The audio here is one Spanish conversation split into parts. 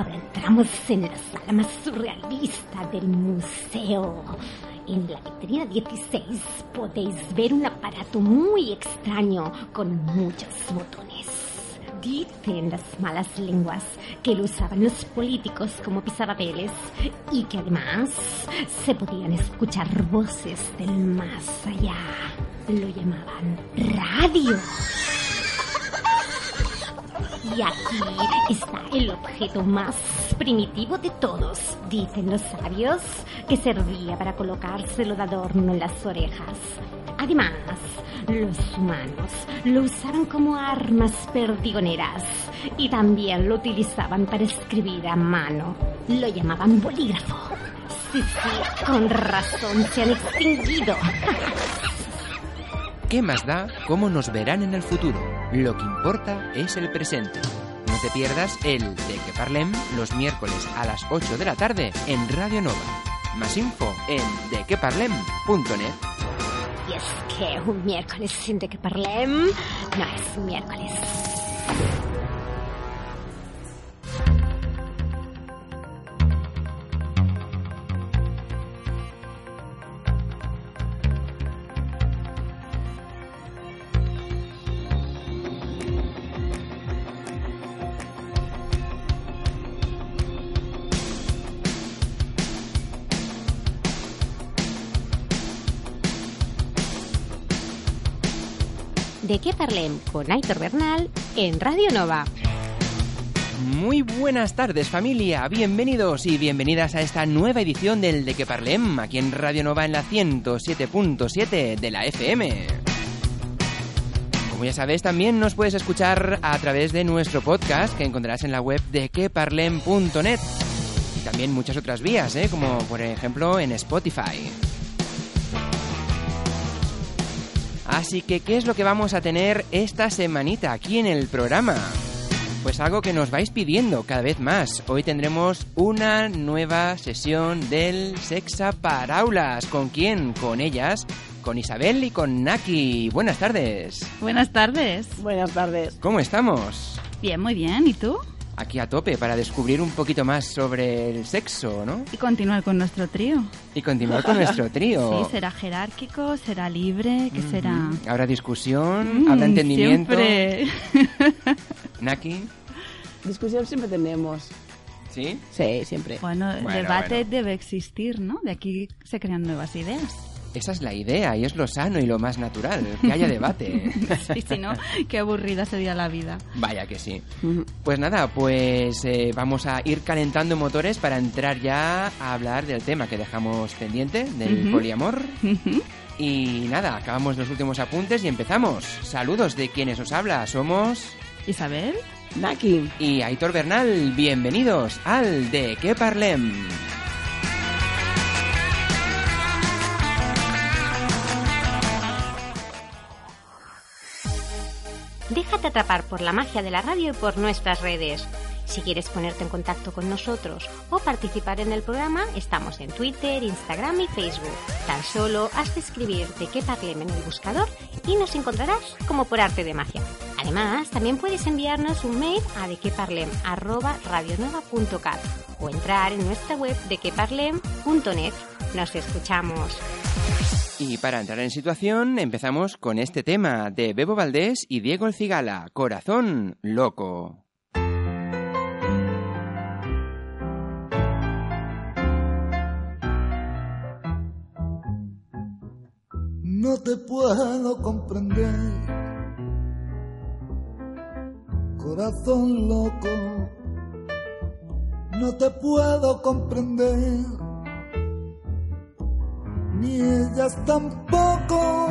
Ahora entramos en la sala más surrealista del museo. En la vitrina 16 podéis ver un aparato muy extraño con muchos botones. Dicen las malas lenguas que lo usaban los políticos como pisapapeles y que además se podían escuchar voces del más allá. Lo llamaban radio. Y aquí está el objeto más primitivo de todos, dicen los sabios, que servía para colocárselo de adorno en las orejas. Además, los humanos lo usaban como armas perdigoneras y también lo utilizaban para escribir a mano. Lo llamaban bolígrafo. Sí, sí, con razón se han extinguido. ¿Qué más da cómo nos verán en el futuro? Lo que importa es el presente. No te pierdas el De que Parlem los miércoles a las 8 de la tarde en Radio Nova. Más info en dequeparlem.net. Y es que un miércoles sin de que parlem no es un miércoles. De qué con Aitor Bernal en Radio Nova. Muy buenas tardes familia, bienvenidos y bienvenidas a esta nueva edición del De que Parlem aquí en Radio Nova en la 107.7 de la FM. Como ya sabes, también nos puedes escuchar a través de nuestro podcast que encontrarás en la web de queparlem.net y también muchas otras vías, ¿eh? como por ejemplo en Spotify. Así que, ¿qué es lo que vamos a tener esta semanita aquí en el programa? Pues algo que nos vais pidiendo cada vez más. Hoy tendremos una nueva sesión del Sexa Paraulas. ¿Con quién? Con ellas, con Isabel y con Naki. Buenas tardes. Buenas tardes. Buenas tardes. ¿Cómo estamos? Bien, muy bien. ¿Y tú? Aquí a tope para descubrir un poquito más sobre el sexo, ¿no? Y continuar con nuestro trío. Y continuar con nuestro trío. Sí, será jerárquico, será libre, ¿qué será? Habrá discusión, Mm, habrá entendimiento. Siempre. Naki, Discusión siempre tenemos. ¿sí? Sí, siempre. Bueno, el Bueno, debate bueno. debe existir, ¿no? De aquí se crean nuevas ideas. Esa es la idea y es lo sano y lo más natural, que haya debate. Y si no, qué aburrida sería la vida. Vaya que sí. Pues nada, pues eh, vamos a ir calentando motores para entrar ya a hablar del tema que dejamos pendiente, del Ujú. poliamor. Y nada, acabamos los últimos apuntes y empezamos. Saludos de quienes os habla, somos... Isabel, Naki. Y Aitor Bernal, bienvenidos al De Que Parlem. Déjate atrapar por la magia de la radio y por nuestras redes. Si quieres ponerte en contacto con nosotros o participar en el programa, estamos en Twitter, Instagram y Facebook. Tan solo has de escribir de qué parlem en el buscador y nos encontrarás como por arte de magia. Además, también puedes enviarnos un mail a dequeparlem@radionueva.cat o entrar en nuestra web dequeparlem.net. Nos escuchamos. Y para entrar en situación, empezamos con este tema de Bebo Valdés y Diego El Cigala, Corazón Loco. No te puedo comprender, corazón loco. No te puedo comprender, ni ellas tampoco.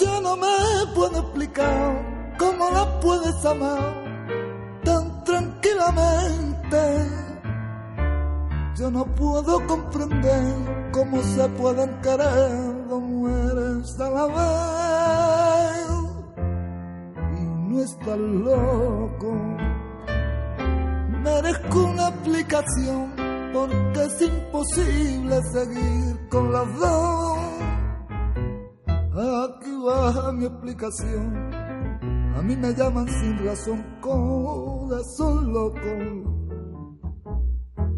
Yo no me puedo explicar cómo la puedes amar tan tranquilamente. Yo no puedo comprender cómo se pueden querer dos mujeres a la vez. Y no estás loco. Merezco una explicación porque es imposible seguir con las dos. Aquí va mi explicación. A mí me llaman sin razón corazón loco.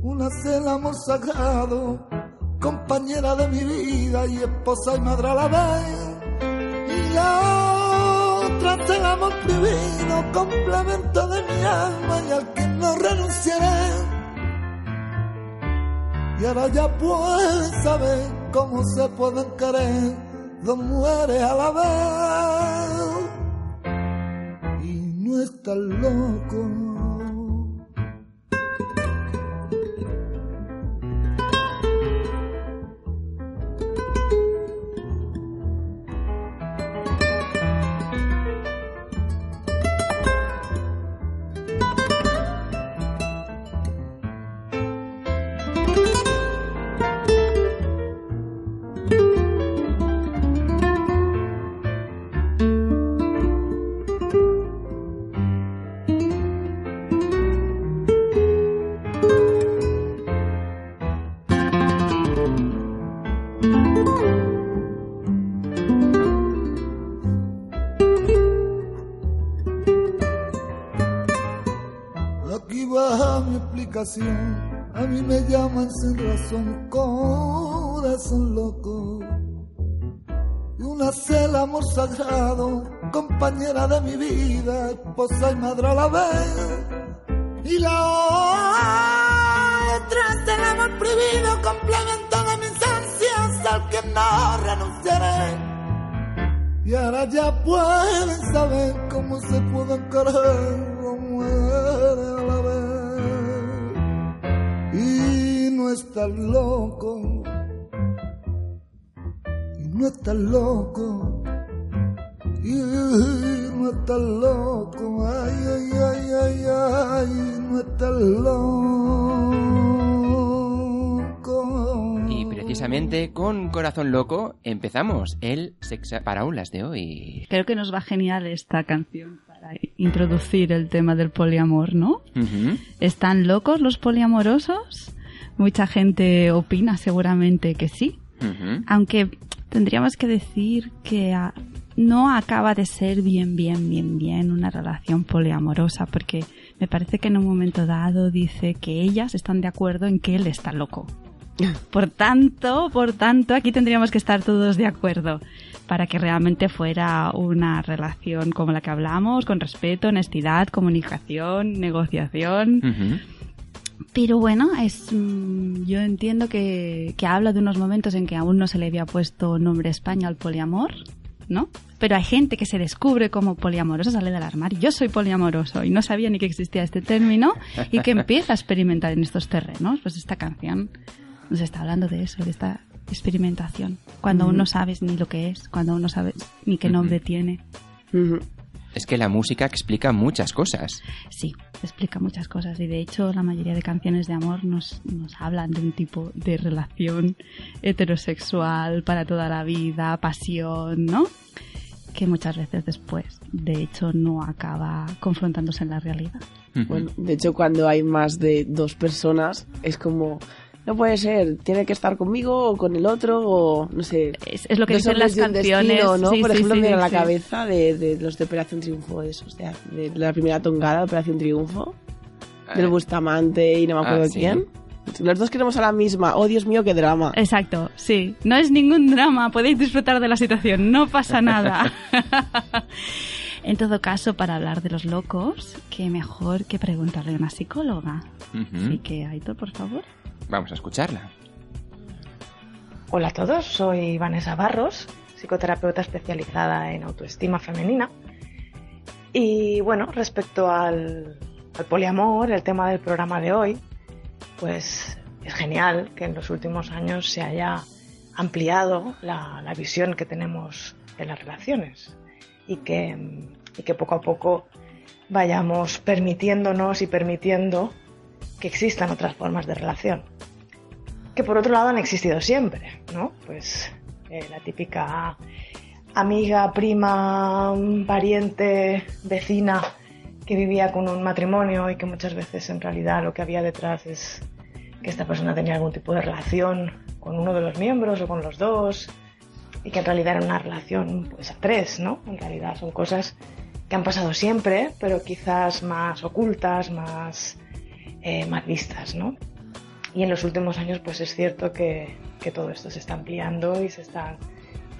Una cena amor sagrado, compañera de mi vida y esposa y madre a la vez. Y la otra es el amor prohibido, complemento de mi alma y al que no renunciaré. Y ahora ya puedes saber cómo se pueden querer dos mujeres a la vez. Y no estás loco. Mi vida, esposa y madre a la vez. Y la otra es el amor prohibido, complemento de mis ansias, al que no renunciaré. Y ahora ya pueden saber cómo se pueden querer mujeres a la vez. Y no estás loco. Y no estás loco. Empezamos el Sexa Paraulas de hoy. Creo que nos va genial esta canción para introducir el tema del poliamor, ¿no? ¿Están locos los poliamorosos? Mucha gente opina seguramente que sí. Aunque tendríamos que decir que ah, no acaba de ser bien, bien, bien, bien una relación poliamorosa, porque me parece que en un momento dado dice que ellas están de acuerdo en que él está loco. Por tanto, por tanto, aquí tendríamos que estar todos de acuerdo para que realmente fuera una relación como la que hablamos, con respeto, honestidad, comunicación, negociación. Pero bueno, es mm, yo entiendo que, que habla de unos momentos en que aún no se le había puesto nombre España al poliamor, ¿no? Pero hay gente que se descubre como poliamoroso, sale del armario. Yo soy poliamoroso y no sabía ni que existía este término y que empieza a experimentar en estos terrenos. Pues esta canción nos está hablando de eso, de esta experimentación. Cuando aún no sabes ni lo que es, cuando aún no sabes ni qué nombre tiene. Es que la música explica muchas cosas. Sí, explica muchas cosas y de hecho la mayoría de canciones de amor nos, nos hablan de un tipo de relación heterosexual para toda la vida, pasión, ¿no? Que muchas veces después, de hecho, no acaba confrontándose en la realidad. Bueno, de hecho, cuando hay más de dos personas, es como, no puede ser, tiene que estar conmigo o con el otro, o no sé. Es, es lo que dicen las canciones. destino, ¿no? Sí, Por sí, ejemplo, sí, me la cabeza de, de los de Operación Triunfo, de esos, de, de la primera tongada de Operación Triunfo, del Bustamante y no me acuerdo Ah, sí. quién. Los dos queremos a la misma. Oh, Dios mío, qué drama. Exacto, sí. No es ningún drama, podéis disfrutar de la situación, no pasa nada. en todo caso, para hablar de los locos, qué mejor que preguntarle a una psicóloga. Así que, Aitor, por favor. Vamos a escucharla. Hola a todos, soy Vanessa Barros, psicoterapeuta especializada en autoestima femenina. Y bueno, respecto al, poliamor, el tema del programa de hoy, pues es genial que en los últimos años se haya ampliado la, la visión que tenemos de las relaciones y que, y que poco a poco vayamos permitiéndonos y permitiendo que existan otras formas de relación que por otro lado han existido siempre, ¿no? Pues eh, la típica amiga, prima, pariente, vecina que vivía con un matrimonio y que muchas veces en realidad lo que había detrás es que esta persona tenía algún tipo de relación con uno de los miembros o con los dos y que en realidad era una relación pues a tres, ¿no? En realidad son cosas que han pasado siempre, pero quizás más ocultas, más, eh, más vistas, ¿no? Y en los últimos años, pues es cierto que, que todo esto se está ampliando y se están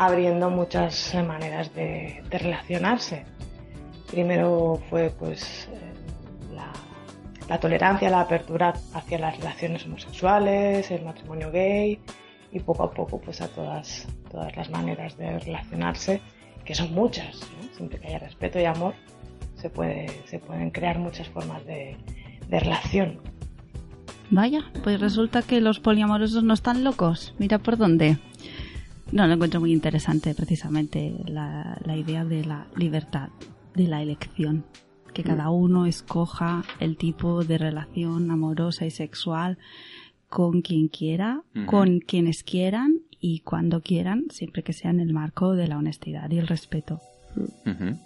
abriendo muchas maneras de, relacionarse. Primero fue pues eh, la, tolerancia, la apertura hacia las relaciones homosexuales, el matrimonio gay y poco a poco pues a todas, todas las maneras de relacionarse, que son muchas, siempre que haya respeto y amor se, puede, se pueden crear muchas formas de, de relación. Vaya, pues resulta que los poliamorosos no están locos. Mira por dónde. No, lo encuentro muy interesante precisamente la, la idea de la libertad, de la elección. Que cada uno escoja el tipo de relación amorosa y sexual con quien quiera, con quienes quieran y cuando quieran, siempre que sea en el marco de la honestidad y el respeto.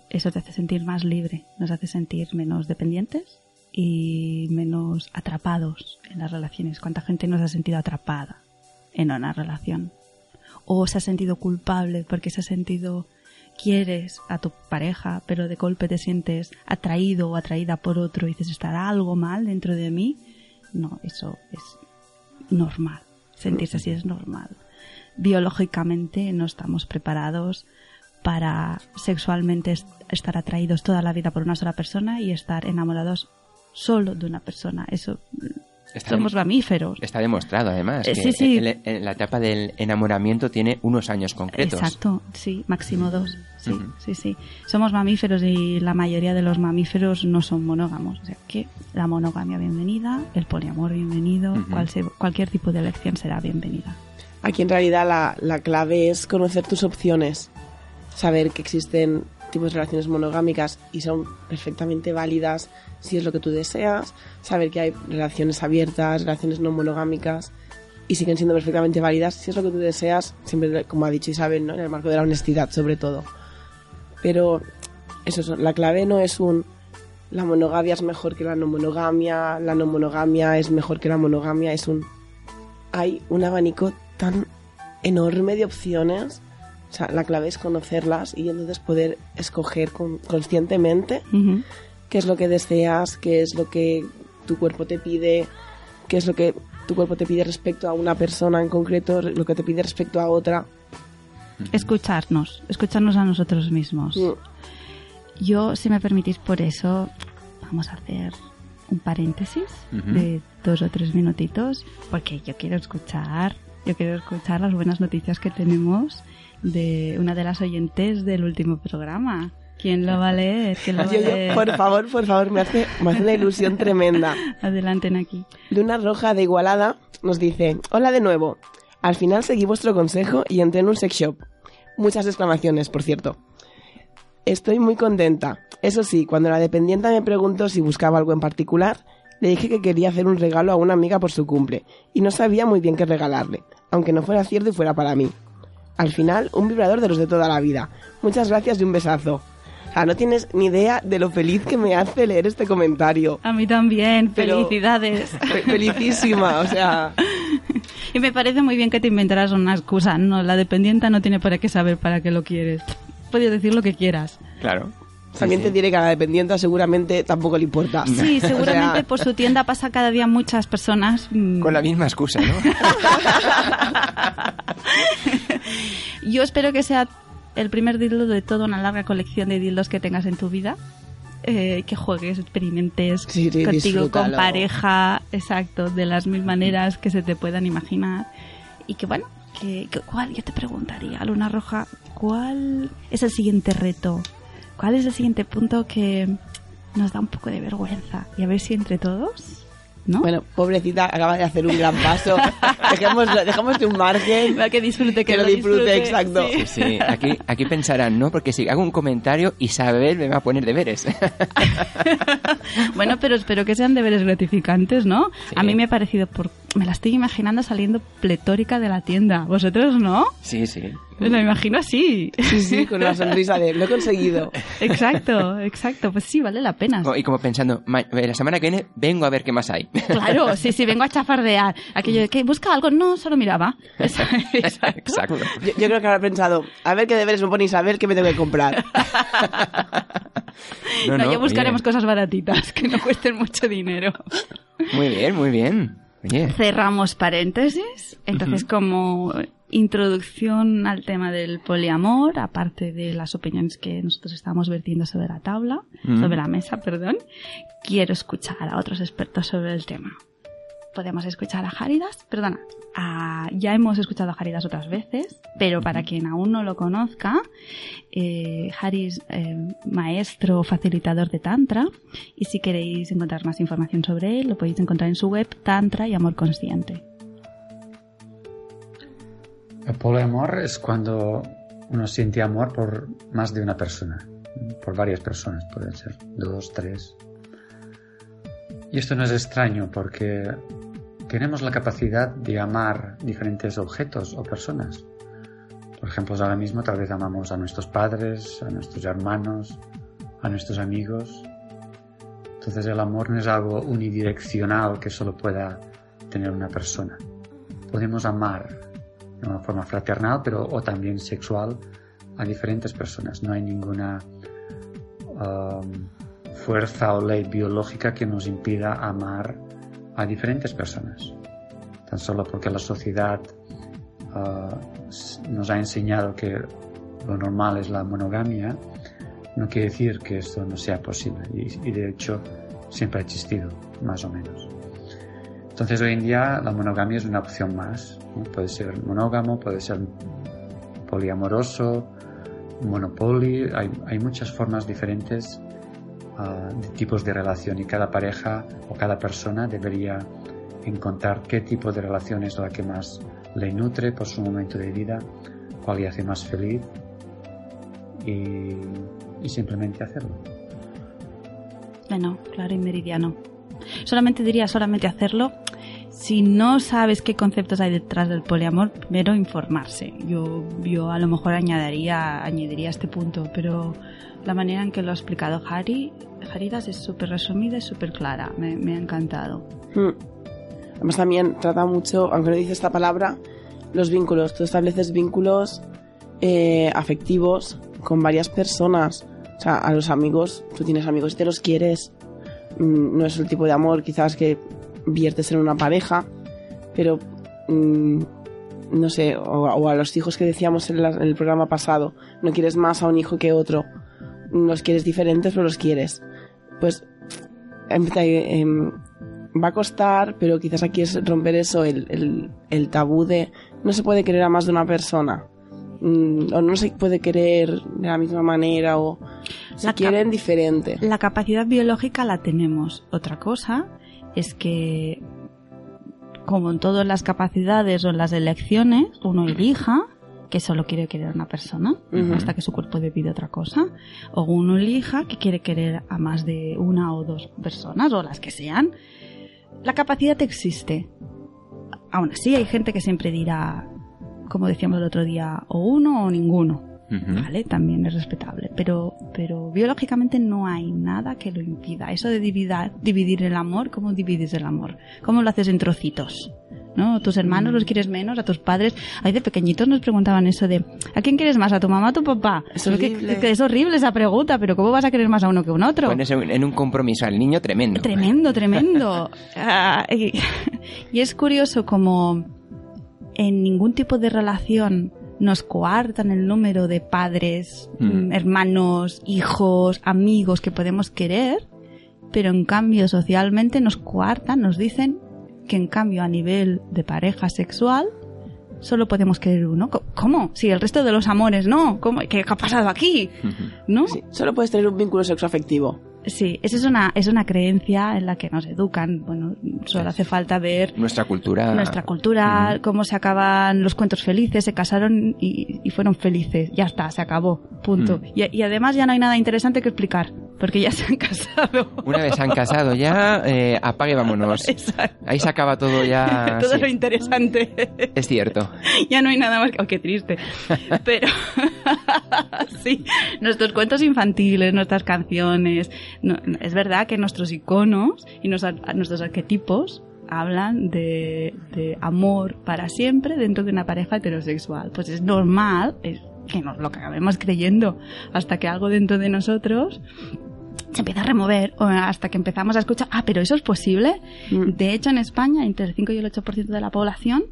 Eso te hace sentir más libre, nos hace sentir menos dependientes y menos atrapados en las relaciones. ¿Cuánta gente no se ha sentido atrapada en una relación? O se ha sentido culpable porque se ha sentido quieres a tu pareja, pero de golpe te sientes atraído o atraída por otro y dices, ¿estará algo mal dentro de mí? No, eso es normal. Sentirse así es normal. Biológicamente no estamos preparados para sexualmente est- estar atraídos toda la vida por una sola persona y estar enamorados solo de una persona. Eso Está, somos mamíferos. está demostrado, además, Eh, que sí, sí. el- en la etapa del enamoramiento tiene unos años concretos. Exacto, sí, máximo dos. Sí, sí, sí. Somos mamíferos y la mayoría de los mamíferos no son monógamos. O sea que la monogamia bienvenida, el poliamor bienvenido, cual se- cualquier tipo de elección será bienvenida. Aquí en realidad la, la clave es conocer tus opciones, saber que existen tipos de relaciones monogámicas y son perfectamente válidas si es lo que tú deseas, saber que hay relaciones abiertas, relaciones no monogámicas y siguen siendo perfectamente válidas si es lo que tú deseas, siempre como ha dicho Isabel, ¿no? en el marco de la honestidad sobre todo. Pero eso es, la clave no es un la monogamia es mejor que la no monogamia, la no monogamia es mejor que la monogamia, es un hay un abanico tan enorme de opciones. O sea, la clave es conocerlas y entonces poder escoger con- conscientemente Ujú. qué es lo que deseas, qué es lo que tu cuerpo te pide, qué es lo que tu cuerpo te pide respecto a una persona en concreto, lo que te pide respecto a otra. Escucharnos, escucharnos a nosotros mismos. Mm. Yo, si me permitís, por eso vamos a hacer un paréntesis de dos o tres minutitos, porque yo quiero escuchar, yo quiero escuchar las buenas noticias que tenemos de una de las oyentes del último programa. ¿Quién lo va a leer? ¿Quién lo va a Yo- yo, leer? por favor, por favor, me hace, me hace una ilusión tremenda. Adelanten aquí. Luna Roja de Igualada nos dice, hola de nuevo. Al final seguí vuestro consejo y entré en un sex shop. Muchas exclamaciones, por cierto. Estoy muy contenta. Eso sí, cuando la dependienta me preguntó si buscaba algo en particular, le dije que quería hacer un regalo a una amiga por su cumple y no sabía muy bien qué regalarle, aunque no fuera cierto y fuera para mí. Al final, un vibrador de los de toda la vida. Muchas gracias y un besazo. O sea, no tienes ni idea de lo feliz que me hace leer este comentario. A mí también, Pero- felicidades. Fe- Felicísima, o sea... Y me parece muy bien que te inventaras una excusa. No, la dependienta no tiene por qué saber para qué lo quieres. Puedes decir lo que quieras. Claro. También sí. te diré que a la dependiente seguramente tampoco le importa. Sí, O sea, seguramente por su tienda pasa cada día muchas personas. mm, Con la misma excusa, ¿no? Yo espero que sea el primer dildo de toda una larga colección de dildos que tengas en tu vida. Eh, que juegues, experimentes Sí, sí, contigo, con pareja, exacto, de las mil maneras que se te puedan imaginar. Y que bueno, que, que- ¿cuál? Yo te preguntaría, Luna Roja, ¿cuál es el siguiente reto? ¿Cuál es el siguiente punto que nos da un poco de vergüenza? Y a ver si entre todos, ¿no? Bueno, pobrecita, acaba de hacer un gran paso. Dejémoslo, dejémosle un margen. que disfrute, Que lo disfrute, exacto. sí. Sí, sí. Aquí, aquí pensarán, ¿no? Porque si hago un comentario, Isabel me va a poner deberes. Bueno, pero espero que sean deberes gratificantes, ¿no? Sí. A mí me ha parecido, por... me la estoy imaginando saliendo pletórica de la tienda. ¿Vosotros no? Sí, sí. Me lo imagino así. Sí, sí, con una sonrisa de lo he conseguido. Exacto, exacto. Pues sí, vale la pena. Y como pensando, "Ma- la semana que viene vengo a ver qué más hay. Claro, sí, sí, vengo a chafardear. Aquello de que busca algo, no, solo miraba. Exacto. Exacto. Yo, yo creo que habrá pensado, a ver qué deberes me pone Isabel, que me tengo que comprar. No, No, no, ya buscaremos cosas baratitas que no cuesten mucho dinero. Muy bien, muy bien. Oye, Cerramos paréntesis. Entonces, como introducción al tema del poliamor, aparte de las opiniones que nosotros estamos vertiendo sobre la tabla, sobre la mesa, perdón, quiero escuchar a otros expertos sobre el tema. Podemos escuchar a Haridas, perdona, a- ya hemos escuchado a Haridas otras veces, pero para quien aún no lo conozca, eh, Hari es eh, maestro facilitador de Tantra y si queréis encontrar más información sobre él, lo podéis encontrar en su web Tantra y Amor Consciente. El poliamor es cuando uno siente amor por más de una persona, por varias personas, pueden ser dos, tres. Y esto no es extraño porque tenemos la capacidad de amar diferentes objetos o personas. Por ejemplo, ahora mismo tal vez amamos a nuestros padres, a nuestros hermanos, a nuestros amigos. Entonces el amor no es algo unidireccional que solo pueda tener una persona. Podemos amar de una forma fraternal, pero o también sexual a diferentes personas. No hay ninguna um, fuerza o ley biológica que nos impida amar a diferentes personas. Tan solo porque la sociedad uh, nos ha enseñado que lo normal es la monogamia, no quiere decir que esto no sea posible. Y, y de hecho siempre ha existido, más o menos. Entonces hoy en día la monogamia es una opción más. ¿no? Puede ser monógamo, puede ser poliamoroso, monopoli. Hay, hay muchas formas diferentes ah, de tipos de relación y cada pareja o cada persona debería encontrar qué tipo de relación es la que más le nutre por su momento de vida, cuál le hace más feliz y, y simplemente hacerlo. Bueno, claro y meridiano. Solamente diría solamente hacerlo si no sabes qué conceptos hay detrás del poliamor, primero informarse. Yo, yo a lo mejor añadiría, añadiría este punto, pero la manera en que lo ha explicado Harry, Haridas es súper resumida y súper clara. Me, me ha encantado. Hmm. Además también trata mucho, aunque no dice esta palabra, los vínculos. Tú estableces vínculos eh, afectivos con varias personas. O sea, a los amigos, tú tienes amigos y te los quieres. Mm, no es el tipo de amor quizás que viertes en una pareja, pero mm, no sé, o, o a los hijos que decíamos en, la- en el programa pasado, no quieres más a un hijo que otro, los quieres diferentes, pero los quieres. Pues em- te- em, va a costar, pero quizás aquí es romper eso, el, el, el tabú de no se puede querer a más de una persona. Mm, o no se puede querer de la misma manera, o se La quieren diferente. La capacidad biológica la tenemos. Otra cosa es que, como en todas las capacidades o en las elecciones, uno elija que solo quiere querer a una persona hasta que su cuerpo decide otra cosa, o uno elija que quiere querer a más de una o dos personas o las que sean. La capacidad existe. Aún así, hay gente que siempre dirá, como decíamos el otro día, o uno o ninguno. También es respetable. Pero, pero biológicamente no hay nada que lo impida. Eso de dividir, dividir el amor, ¿cómo divides el amor? ¿Cómo lo haces en trocitos? ¿No? Tus hermanos Mm. los quieres menos, a tus padres. Ahí de pequeñitos nos preguntaban eso de ¿a quién quieres más? ¿A tu mamá o a tu papá? Es horrible. que es horrible esa pregunta, pero ¿cómo vas a querer más a uno que a un otro? Pones en un compromiso al niño tremendo. Tremendo, tremendo. Y, y es curioso como en ningún tipo de relación nos coartan el número de padres, Mm. hermanos, hijos, amigos que podemos querer, pero en cambio socialmente nos coartan, nos dicen que en cambio a nivel de pareja sexual solo podemos querer uno. ¿Cómo? Si el resto de los amores no. ¿Cómo? ¿Qué ha pasado aquí? ¿No? Sí, solo puedes tener un vínculo sexoafectivo. Sí, esa es una, es una creencia en la que nos educan. Bueno, solo hace falta ver Nuestra cultura. nuestra cultura, cómo se acaban los cuentos felices, se casaron y, y fueron felices. Ya está, se acabó. Punto. Mm. Y, y además ya no hay nada interesante que explicar, porque ya se han casado. Una vez se han casado ya, eh, apague y vámonos. Exacto. Ahí se acaba todo ya. Todo sí. lo interesante. Es cierto. ya no hay nada más que... Oh, qué triste. Pero sí, nuestros cuentos infantiles, nuestras canciones... no- es verdad que nuestros iconos y nos- nuestros arquetipos hablan de, de amor para siempre dentro de una pareja heterosexual. Pues es normal es que nos lo acabemos creyendo hasta que algo dentro de nosotros se empieza a remover o hasta que empezamos a escuchar, ah, pero eso es posible. Mm. De hecho, en España, entre el 5 y el 8% de la población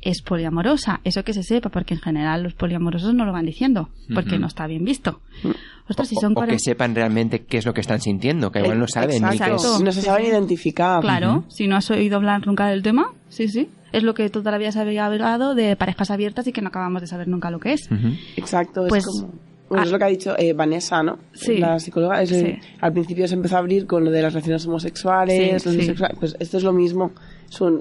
es poliamorosa. Eso que se sepa, porque en general los poliamorosos no lo van diciendo, porque no está bien visto. Ostras, si O- son o, que 40 sepan realmente qué es lo que están sintiendo, que igual no saben ni qué es. No se saben identificar. Claro, si no has oído hablar nunca del tema, sí, sí. Es lo que toda la vida se había hablado de parejas abiertas y que no acabamos de saber nunca lo que es. Exacto, es Pues- como... Bueno, ah. es lo que ha dicho eh, Vanessa, ¿no? Sí. La psicóloga. Es, eh, Sí. Al principio se empezó a abrir con lo de las relaciones homosexuales, Sí, bisexuales. Pues esto es lo mismo. Son,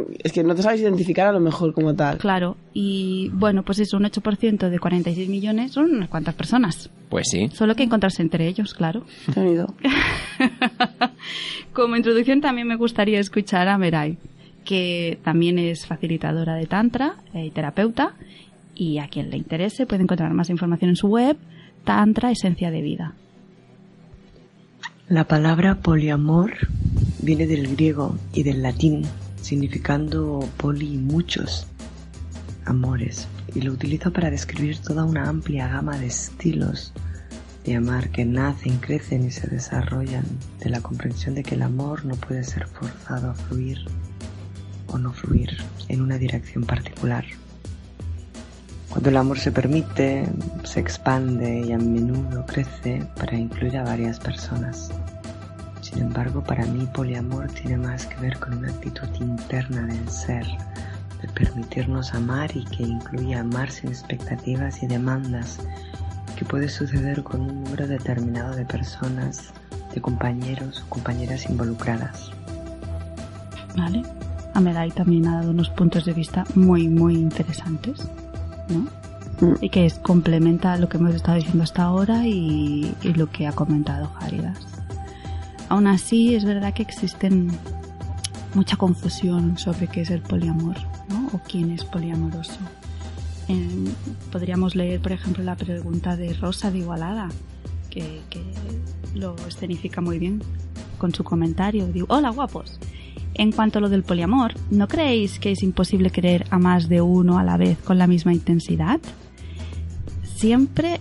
mm, es que no te sabes identificar a lo mejor como tal. Claro, y bueno, pues eso, un 8% de 46 millones son unas cuantas personas. Pues sí. Solo que encontrarse entre ellos, claro. Como introducción también me gustaría escuchar a Merai, que también es facilitadora de Tantra eh, y terapeuta, y a quien le interese puede encontrar más información en su web, Tantra Esencia de Vida. La palabra poliamor viene del griego y del latín, significando poli muchos amores, y lo utilizo para describir toda una amplia gama de estilos de amar que nacen, crecen y se desarrollan de la comprensión de que el amor no puede ser forzado a fluir o no fluir en una dirección particular. Cuando el amor se permite, se expande y a menudo crece para incluir a varias personas. Sin embargo, para mí poliamor tiene más que ver con una actitud interna del ser, de permitirnos amar y que incluye amar sin expectativas y demandas, que puede suceder con un número determinado de personas, de compañeros o compañeras involucradas. ¿Vale? A Merai también ha dado unos puntos de vista muy, muy interesantes, ¿no? Mm. Y que es, complementa lo que hemos estado diciendo hasta ahora y, y lo que ha comentado Jaridas. Aún así, es verdad que existen mucha confusión sobre qué es el poliamor, ¿no? O quién es poliamoroso. En- podríamos leer, por ejemplo, la pregunta de Rosa de Igualada, que, que lo escenifica muy bien con su comentario. Digo, hola guapos. En cuanto a lo del poliamor, ¿no creéis que es imposible querer a más de uno a la vez con la misma intensidad? ¿Siempre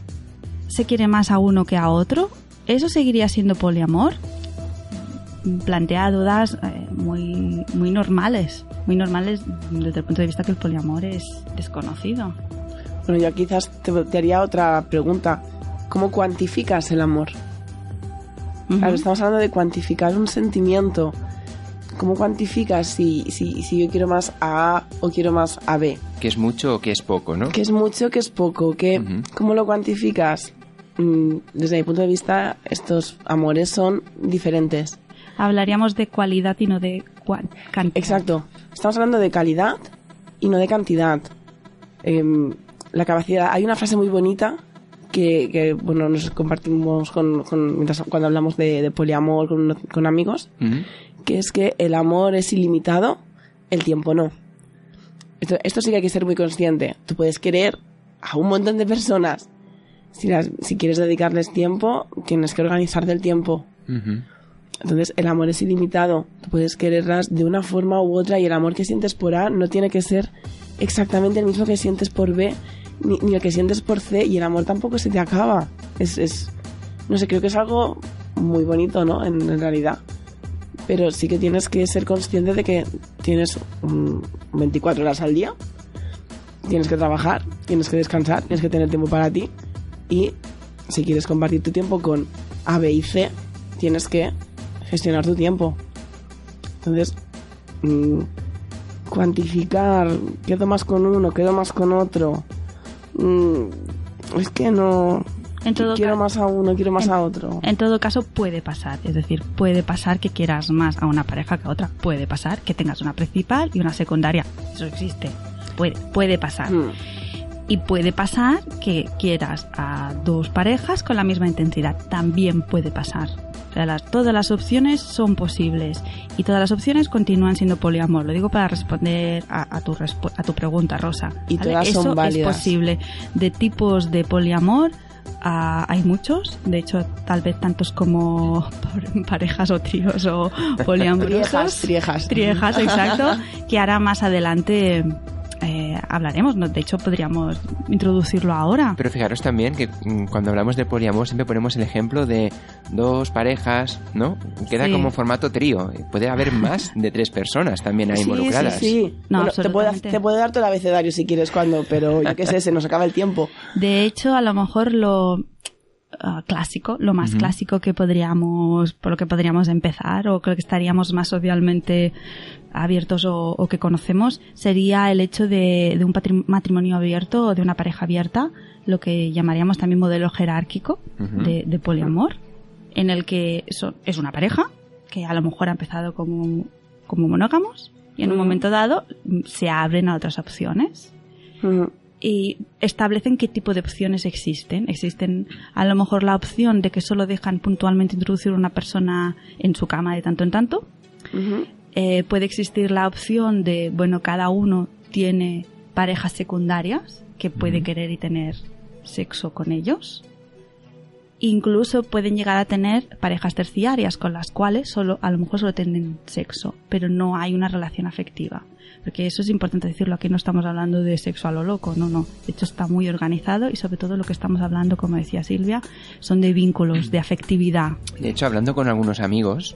se quiere más a uno que a otro? ¿Eso seguiría siendo poliamor? Plantea dudas eh, muy, muy normales, muy normales desde el punto de vista que el poliamor es desconocido. Bueno, yo quizás te, te haría otra pregunta. ¿Cómo cuantificas el amor? Ujú. estamos hablando de cuantificar un sentimiento. ¿Cómo cuantificas si, si, si yo quiero más a A o quiero más a B? Que es mucho o que es poco, ¿no? ¿Qué es mucho, qué es poco? ¿Qué, Ujú. ¿Cómo lo cuantificas? Mm, Desde mi punto de vista, estos amores son diferentes. Hablaríamos de cualidad y no de cantidad. Exacto. Estamos hablando de calidad y no de cantidad. Em, la capacidad. Hay una frase muy bonita que, que, bueno, nos compartimos con, con- mientras- cuando hablamos de, de poliamor con, con amigos. Que es que el amor es ilimitado, el tiempo no. Esto, esto sí que hay que ser muy consciente. Tú puedes querer a un montón de personas. Si, las- si quieres dedicarles tiempo, tienes que organizarte el tiempo. Entonces, el amor es ilimitado. Tú puedes quererlas de una forma u otra y el amor que sientes por A no tiene que ser exactamente el mismo que sientes por B ni, ni el que sientes por C y el amor tampoco se te acaba. Es, es no sé, creo que es algo muy bonito, ¿no? En, en realidad. Pero sí que tienes que ser consciente de que tienes mm, 24 horas al día, tienes que trabajar, tienes que descansar, tienes que tener tiempo para ti y si quieres compartir tu tiempo con A, B y C, tienes que gestionar tu tiempo. Entonces, mm, cuantificar, quedo más con uno, quedo más con otro. mm, es que no. En todo quiero más a uno, quiero más en- a otro. En todo caso, puede pasar. Es decir, puede pasar que quieras más a una pareja que a otra. Puede pasar que tengas una principal y una secundaria. Eso existe. Puede, puede pasar. Mm, Y puede pasar que quieras a dos parejas con la misma intensidad. También puede pasar. O sea, las- todas las opciones son posibles. Y todas las opciones continúan siendo poliamor. Lo digo para responder a, a tu, respu- a tu pregunta, Rosa. Y todas Eso son válidas. es posible. De tipos de poliamor ah, hay muchos. De hecho, tal vez tantos como parejas o tríos o poliamorosos. Triejas, triejas. Triejas, exacto, que hará más adelante eh, hablaremos, ¿no? de hecho podríamos introducirlo ahora. Pero fijaros también que mm, cuando hablamos de poliamor siempre ponemos el ejemplo de dos parejas, ¿no? Queda Sí. como formato trío. Puede haber más de tres personas también ahí Sí, involucradas. sí, sí. No, Bueno, te, puede, absolutamente. te puede dar todo el abecedario si quieres cuando, pero yo qué sé, se nos acaba el tiempo. De hecho, a lo mejor lo ah, clásico, lo más clásico que podríamos, por lo que podríamos empezar, o creo que estaríamos más socialmente abiertos o, o que conocemos, sería el hecho de, de un matrimonio abierto o de una pareja abierta, lo que llamaríamos también modelo jerárquico de, de poliamor, en el que son- es una pareja que a lo mejor ha empezado como, como monógamos y en un momento dado se abren a otras opciones. Y establecen qué tipo de opciones existen. Existen a lo mejor la opción de que solo dejan puntualmente introducir una persona en su cama de tanto en tanto. Eh, puede existir la opción de, bueno, cada uno tiene parejas secundarias que puede querer y tener sexo con ellos. Incluso pueden llegar a tener parejas terciarias con las cuales solo, a lo mejor solo tienen sexo, pero no hay una relación afectiva. Porque eso es importante decirlo, aquí no estamos hablando de sexo a lo loco, no, no. De hecho está muy organizado y sobre todo lo que estamos hablando, como decía Silvia, son de vínculos, de afectividad. De hecho, hablando con algunos amigos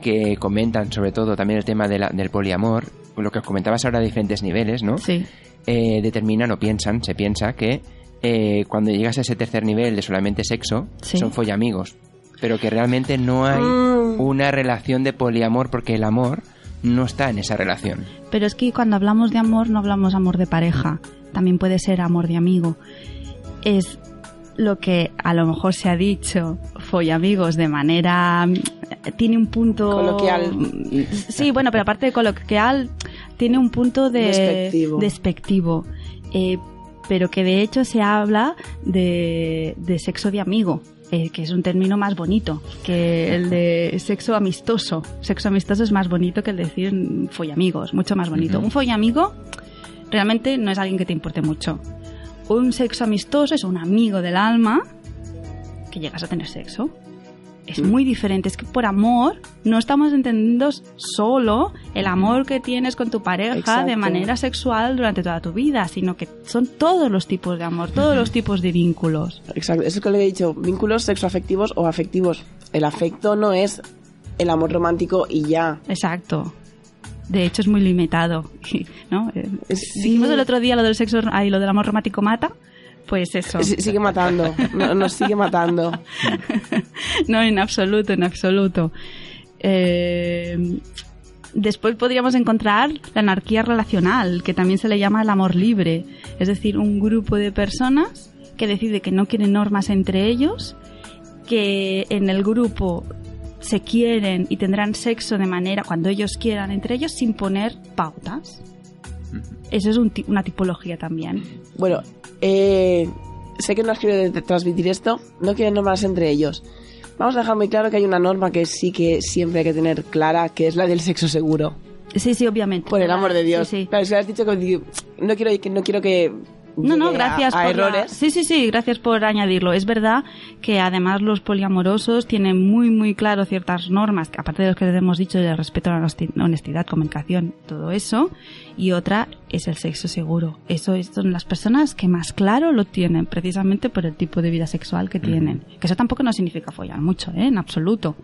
que comentan sobre todo también el tema de la- del poliamor, lo que os comentabas ahora de diferentes niveles, ¿no? Sí, Eh, determinan o piensan, se piensa que eh, cuando llegas a ese tercer nivel de solamente sexo, Sí. son follamigos. Pero que realmente no hay Mm. una relación de poliamor porque el amor no está en esa relación. Pero es que cuando hablamos de amor no hablamos amor de pareja, también puede ser amor de amigo. Es lo que a lo mejor se ha dicho amigos de manera mm, tiene un punto Coloquial. Sí, bueno, pero aparte de coloquial tiene un punto de Despectivo. despectivo. Eh, pero que de hecho se habla de, de sexo de amigo. Eh, que es un término más bonito que el de sexo amistoso. Sexo amistoso es más bonito que el decir follamigos, mucho más bonito. Ujú. Un follamigo realmente no es alguien que te importe mucho. Un sexo amistoso es un amigo del alma que llegas a tener sexo. Es Mm. muy diferente, es que por amor no estamos entendiendo solo el amor que tienes con tu pareja Exacto. de manera sexual durante toda tu vida, sino que son todos los tipos de amor, todos los tipos de vínculos. Exacto, eso es lo que le he dicho, vínculos sexoafectivos o afectivos. El afecto no es el amor romántico y ya. Exacto. De hecho es muy limitado, ¿no? Sí. Dijimos el otro día lo del sexo, ahí lo del amor romántico mata, pues eso. S- Sigue matando, no- nos sigue matando. no, en absoluto, en absoluto. Eh, después podríamos encontrar la anarquía relacional, que también se le llama el amor libre. Es decir, un grupo de personas que decide que no quieren normas entre ellos, que en el grupo se quieren y tendrán sexo de manera cuando ellos quieran entre ellos sin poner pautas. Eso es un ti- una tipología también. Bueno, eh, sé que no has querido de- transmitir esto, no quieren normas entre ellos. Vamos a dejar muy claro que hay una norma que sí que siempre hay que tener clara, que es la del sexo seguro. Sí, sí, obviamente. Por el amor de Dios. Sí, sí. Claro, es que has dicho que digo, no quiero que no quiero que No, no, a- gracias a, por la-. Sí, sí, sí, gracias por añadirlo. Es verdad que además los poliamorosos tienen muy, muy claro ciertas normas, que aparte de lo que les hemos dicho del respeto a la honestidad, comunicación, todo eso. Y otra es el sexo seguro. Eso es- son las personas que más claro lo tienen, precisamente por el tipo de vida sexual que tienen. Que eso tampoco no significa follar mucho, ¿eh? En absoluto.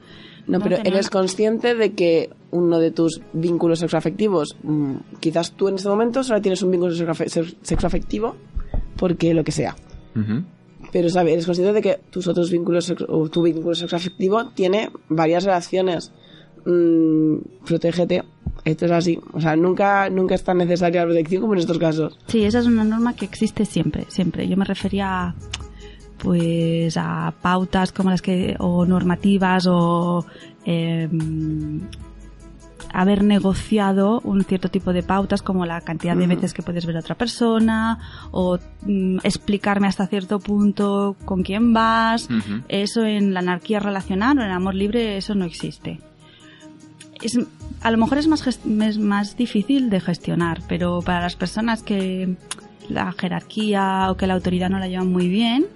No, pero tener- eres consciente de que uno de tus vínculos sexoafectivos, mm, quizás tú en este momento solo tienes un vínculo sexoafe- sex- sexoafectivo porque lo que sea. Pero ¿sabes? eres consciente de que tus otros vínculos o tu vínculo sexoafectivo tiene varias relaciones. Mm, protégete. Esto es así. O sea, nunca, nunca es tan necesaria la protección como en estos casos. Sí, esa es una norma que existe siempre, siempre. Yo me refería a, pues a pautas como las que o normativas o em, haber negociado un cierto tipo de pautas como la cantidad de veces que puedes ver a otra persona o mm, explicarme hasta cierto punto con quién vas. Eso en la anarquía relacional o en el amor libre eso no existe. Es, a lo mejor es más, es más difícil de gestionar, pero para las personas que la jerarquía o que la autoridad no la llevan muy bien,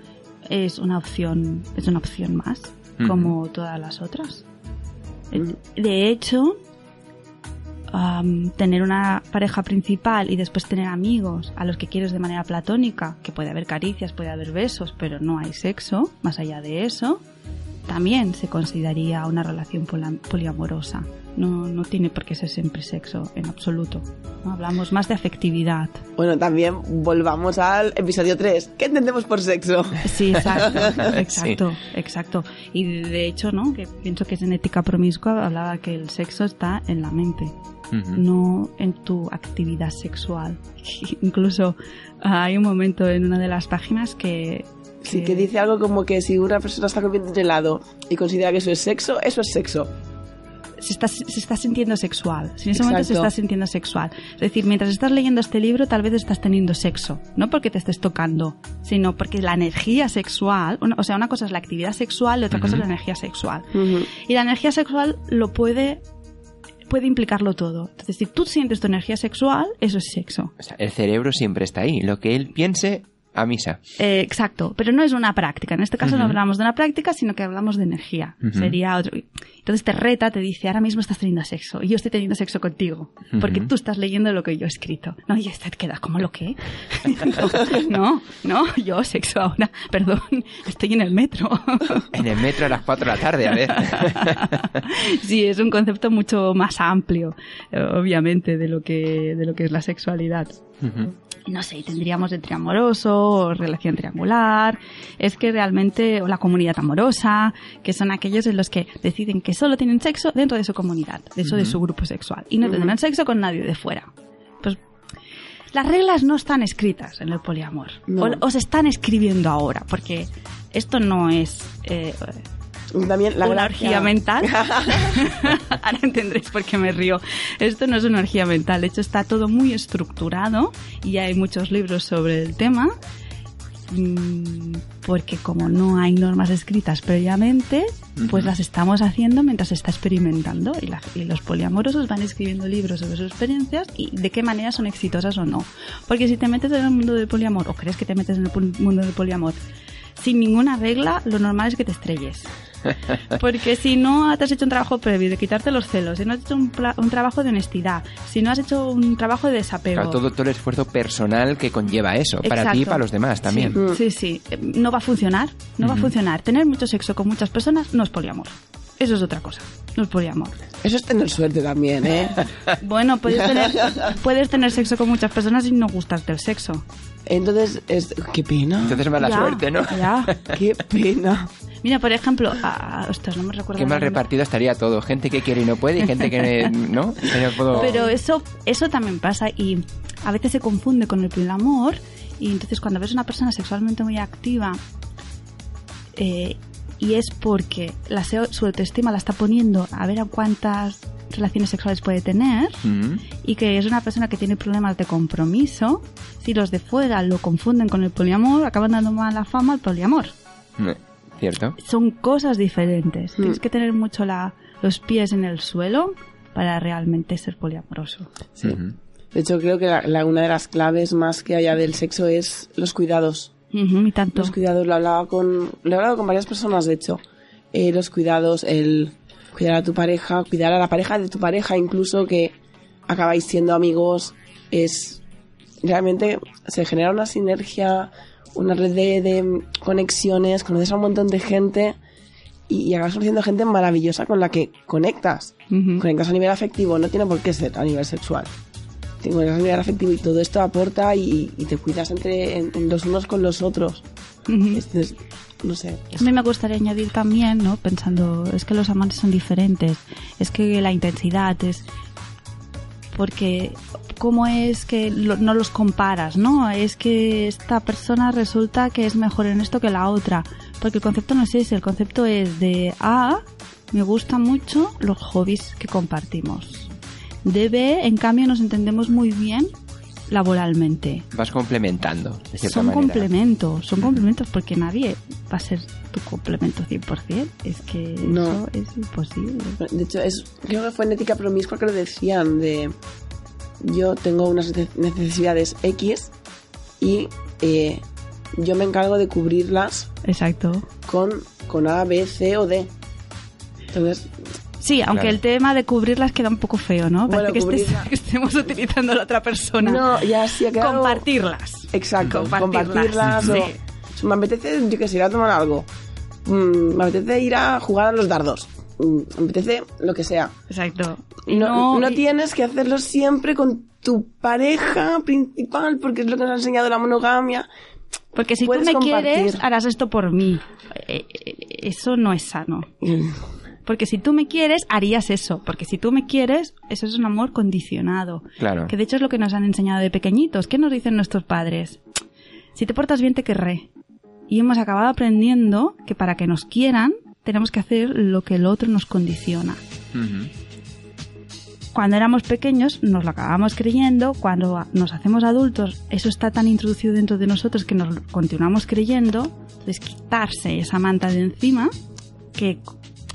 es una opción, es una opción más, como todas las otras. De hecho, tener una pareja principal y después tener amigos a los que quieres de manera platónica, que puede haber caricias, puede haber besos, pero no hay sexo, más allá de eso, también se consideraría una relación poliamorosa. No, no tiene por qué ser siempre sexo, en absoluto. ¿no? Hablamos más de afectividad. Bueno, también volvamos al episodio 3. ¿Qué entendemos por sexo? Sí, exacto, exacto, exacto. Y de hecho, ¿no? Que pienso que es en ética promiscua hablaba que el sexo está en la mente, no en tu actividad sexual. Incluso ah, hay un momento en una de las páginas que Sí, que dice algo como que si una persona está comiendo un helado y considera que eso es sexo, eso es sexo. Se está, se está sintiendo sexual. Si en ese momento se está sintiendo sexual. Es decir, mientras estás leyendo este libro, tal vez estás teniendo sexo. No porque te estés tocando, sino porque la energía sexual, una- o sea, una cosa es la actividad sexual y otra cosa es la energía sexual. Y la energía sexual lo puede puede implicarlo todo. Entonces, si tú sientes tu energía sexual, eso es sexo. O sea, el cerebro siempre está ahí. Lo que él piense, a misa. Eh, exacto, pero no es una práctica. En este caso no hablamos de una práctica, sino que hablamos de energía. Sería otro. Entonces te reta, te dice, ahora mismo estás teniendo sexo y yo estoy teniendo sexo contigo, porque tú estás leyendo lo que yo he escrito. No, y esta te queda como lo que. no, no, yo sexo ahora, perdón, estoy en el metro. En el metro a las 4 de la tarde, a ver. sí, es un concepto mucho más amplio, eh, obviamente, de lo que, de lo que es la sexualidad. No sé, tendríamos el triamoroso o relación triangular, es que realmente, o la comunidad amorosa, que son aquellos en los que deciden que solo tienen sexo dentro de su comunidad, dentro de su grupo sexual, y no tendrán sexo con nadie de fuera. Pues las reglas no están escritas en el poliamor, No. o, o se están escribiendo ahora, porque esto no es eh, También la una orgía mental. Ahora entendréis por qué me río. Esto no es una orgía mental. De hecho, está todo muy estructurado y hay muchos libros sobre el tema. Mm, Porque como no hay normas escritas previamente, pues las estamos haciendo mientras se está experimentando y, la- y los poliamorosos van escribiendo libros sobre sus experiencias y de qué manera son exitosas o no. Porque si te metes en el mundo del poliamor o crees que te metes en el mundo del poliamor sin ninguna regla, lo normal es que te estrelles. Porque si no te has hecho un trabajo previo de quitarte los celos, si no has hecho un, trabajo de honestidad, si no has hecho un trabajo de desapego. Claro, todo, todo el esfuerzo personal que conlleva eso, para ti y para los demás también. Sí, sí, sí. No va a funcionar, no va a funcionar. Tener mucho sexo con muchas personas no es poliamor. Eso es otra cosa, no es poliamor. Eso es tener suerte también, ¿eh? Bueno, puedes tener, puedes tener sexo con muchas personas y no gustarte el sexo. Entonces, es... qué pena. Entonces mala Ya, suerte, ¿no? Ya. Qué pena. Mira, por ejemplo, ah, ostras, no me recuerdo. Qué mal nombre. repartido estaría todo. Gente que quiere y no puede y gente que no. Que no puedo... Pero eso, eso también pasa y a veces se confunde con el poliamor y entonces cuando ves una persona sexualmente muy activa eh, y es porque la, seo- su autoestima la está poniendo a ver a cuántas relaciones sexuales puede tener Mm. y que es una persona que tiene problemas de compromiso, si los de fuera lo confunden con el poliamor, acaban dando mala fama al poliamor. Eh, ¿Cierto? Son cosas diferentes. Mm. Tienes que tener mucho la, los pies en el suelo para realmente ser poliamoroso. Sí. De hecho, creo que la- la- una de las claves más que haya del sexo es los cuidados. Ujú, y tanto. Los cuidados, lo hablaba con, lo he hablado con varias personas, de hecho. Eh, los cuidados, el cuidar a tu pareja, cuidar a la pareja de tu pareja, incluso que acabáis siendo amigos, es realmente se genera una sinergia, una red de, de conexiones, conoces a un montón de gente y, y acabas conociendo gente maravillosa con la que conectas. Conectas a nivel afectivo, no tiene por qué ser a nivel sexual. Te conectas a nivel afectivo y todo esto aporta y, y te cuidas entre en- en los unos con los otros. Ujú. Es- es- no sé. A mí me gustaría añadir también, ¿no? Pensando, es que los amantes son diferentes, es que la intensidad es... Porque, ¿cómo es que lo- no los comparas, no? Es que esta persona resulta que es mejor en esto que la otra. Porque el concepto no es ese, el concepto es de A, me gustan mucho los hobbies que compartimos. De B, en cambio, nos entendemos muy bien laboralmente. Vas complementando, de cierta Son manera. complementos, son complementos porque nadie va a ser tu complemento 100%. Es que No. eso es imposible. De hecho, es, creo que fue en Ética Promiscua que lo decían de yo tengo unas nece- necesidades X y eh, yo me encargo de cubrirlas Exacto. con, con A, B, C o D. Entonces, Sí, aunque Claro. el tema de cubrirlas queda un poco feo, ¿no? Bueno, Parece que, estés- cubrirla- que estemos utilizando a la otra persona. No, ya sí ha quedado... Compartirlas. Exacto, Compartirlas, compartirlas. o-. Me apetece, yo que sé, ir a tomar algo. Mm, me apetece ir a jugar a los dardos. Mm, me apetece lo que sea. Exacto. No, no y- tienes que hacerlo siempre con tu pareja principal porque es lo que nos ha enseñado la monogamia. Porque si tú me compartir. quieres, harás esto por mí. Eh, eh, Eso no es sano. Porque si tú me quieres, harías eso. Porque si tú me quieres, eso es un amor condicionado. Claro. Que de hecho es lo que nos han enseñado de pequeñitos. ¿Qué nos dicen nuestros padres? Si te portas bien, te querré. Y hemos acabado aprendiendo que para que nos quieran, tenemos que hacer lo que el otro nos condiciona. Cuando éramos pequeños nos lo acabamos creyendo, cuando nos hacemos adultos eso está tan introducido dentro de nosotros que nos continuamos creyendo, es quitarse esa manta de encima, que,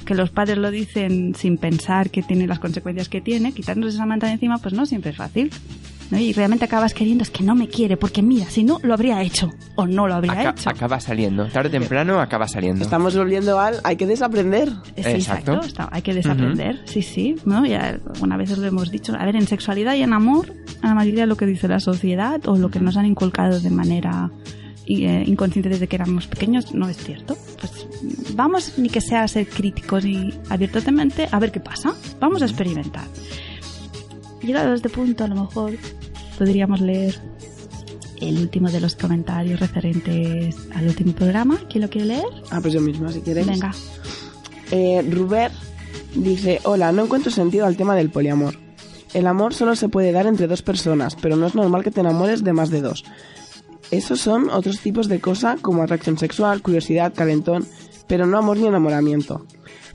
que los padres lo dicen sin pensar que tiene las consecuencias que tiene, quitarnos esa manta de encima pues no siempre es fácil. ¿no? Y realmente acabas queriendo es que no me quiere, porque mira, si no lo habría hecho o no lo habría Aca- hecho. acaba saliendo. Tarde o temprano acaba saliendo. Estamos volviendo al... Hay que desaprender. Sí, Exacto. exacto. está- hay que desaprender, sí, sí. ¿no? Ya algunas veces lo hemos dicho. A ver, en sexualidad y en amor, la mayoría de lo que dice la sociedad o lo que nos han inculcado de manera eh, inconsciente desde que éramos pequeños no es cierto. Pues vamos, ni que sea a ser críticos y abiertamente, a ver qué pasa. Vamos a experimentar. Llegado a este punto, a lo mejor podríamos leer el último de los comentarios referentes al último programa. ¿Quién lo quiere leer? Ah, pues yo misma, si queréis. Venga. Eh, Ruber dice, hola, no encuentro sentido al tema del poliamor. El amor solo se puede dar entre dos personas, pero no es normal que te enamores de más de dos. Esos son otros tipos de cosa como atracción sexual, curiosidad, calentón, pero no amor ni enamoramiento.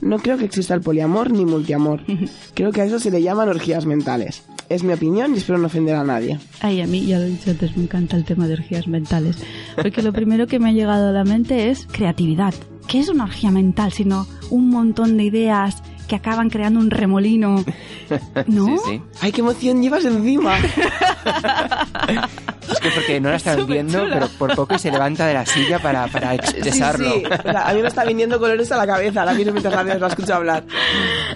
No creo que exista el poliamor ni multiamor. Creo que a eso se le llaman orgías mentales. Es mi opinión y espero no ofender a nadie. Ay, a mí, ya lo he dicho antes, me encanta el tema de orgías mentales. Porque lo primero que me ha llegado a la mente es creatividad. ¿Qué es una orgía mental? Sino un montón de ideas que acaban creando un remolino. ¿No? Sí, sí. ¡Ay, qué emoción llevas encima! Es que porque no la están viendo, pero por poco y se levanta de la silla para, para expresarlo. Sí, sí. O sea, a mí me está viniendo colores a la cabeza ahora mismo mientras la, la escucho hablar.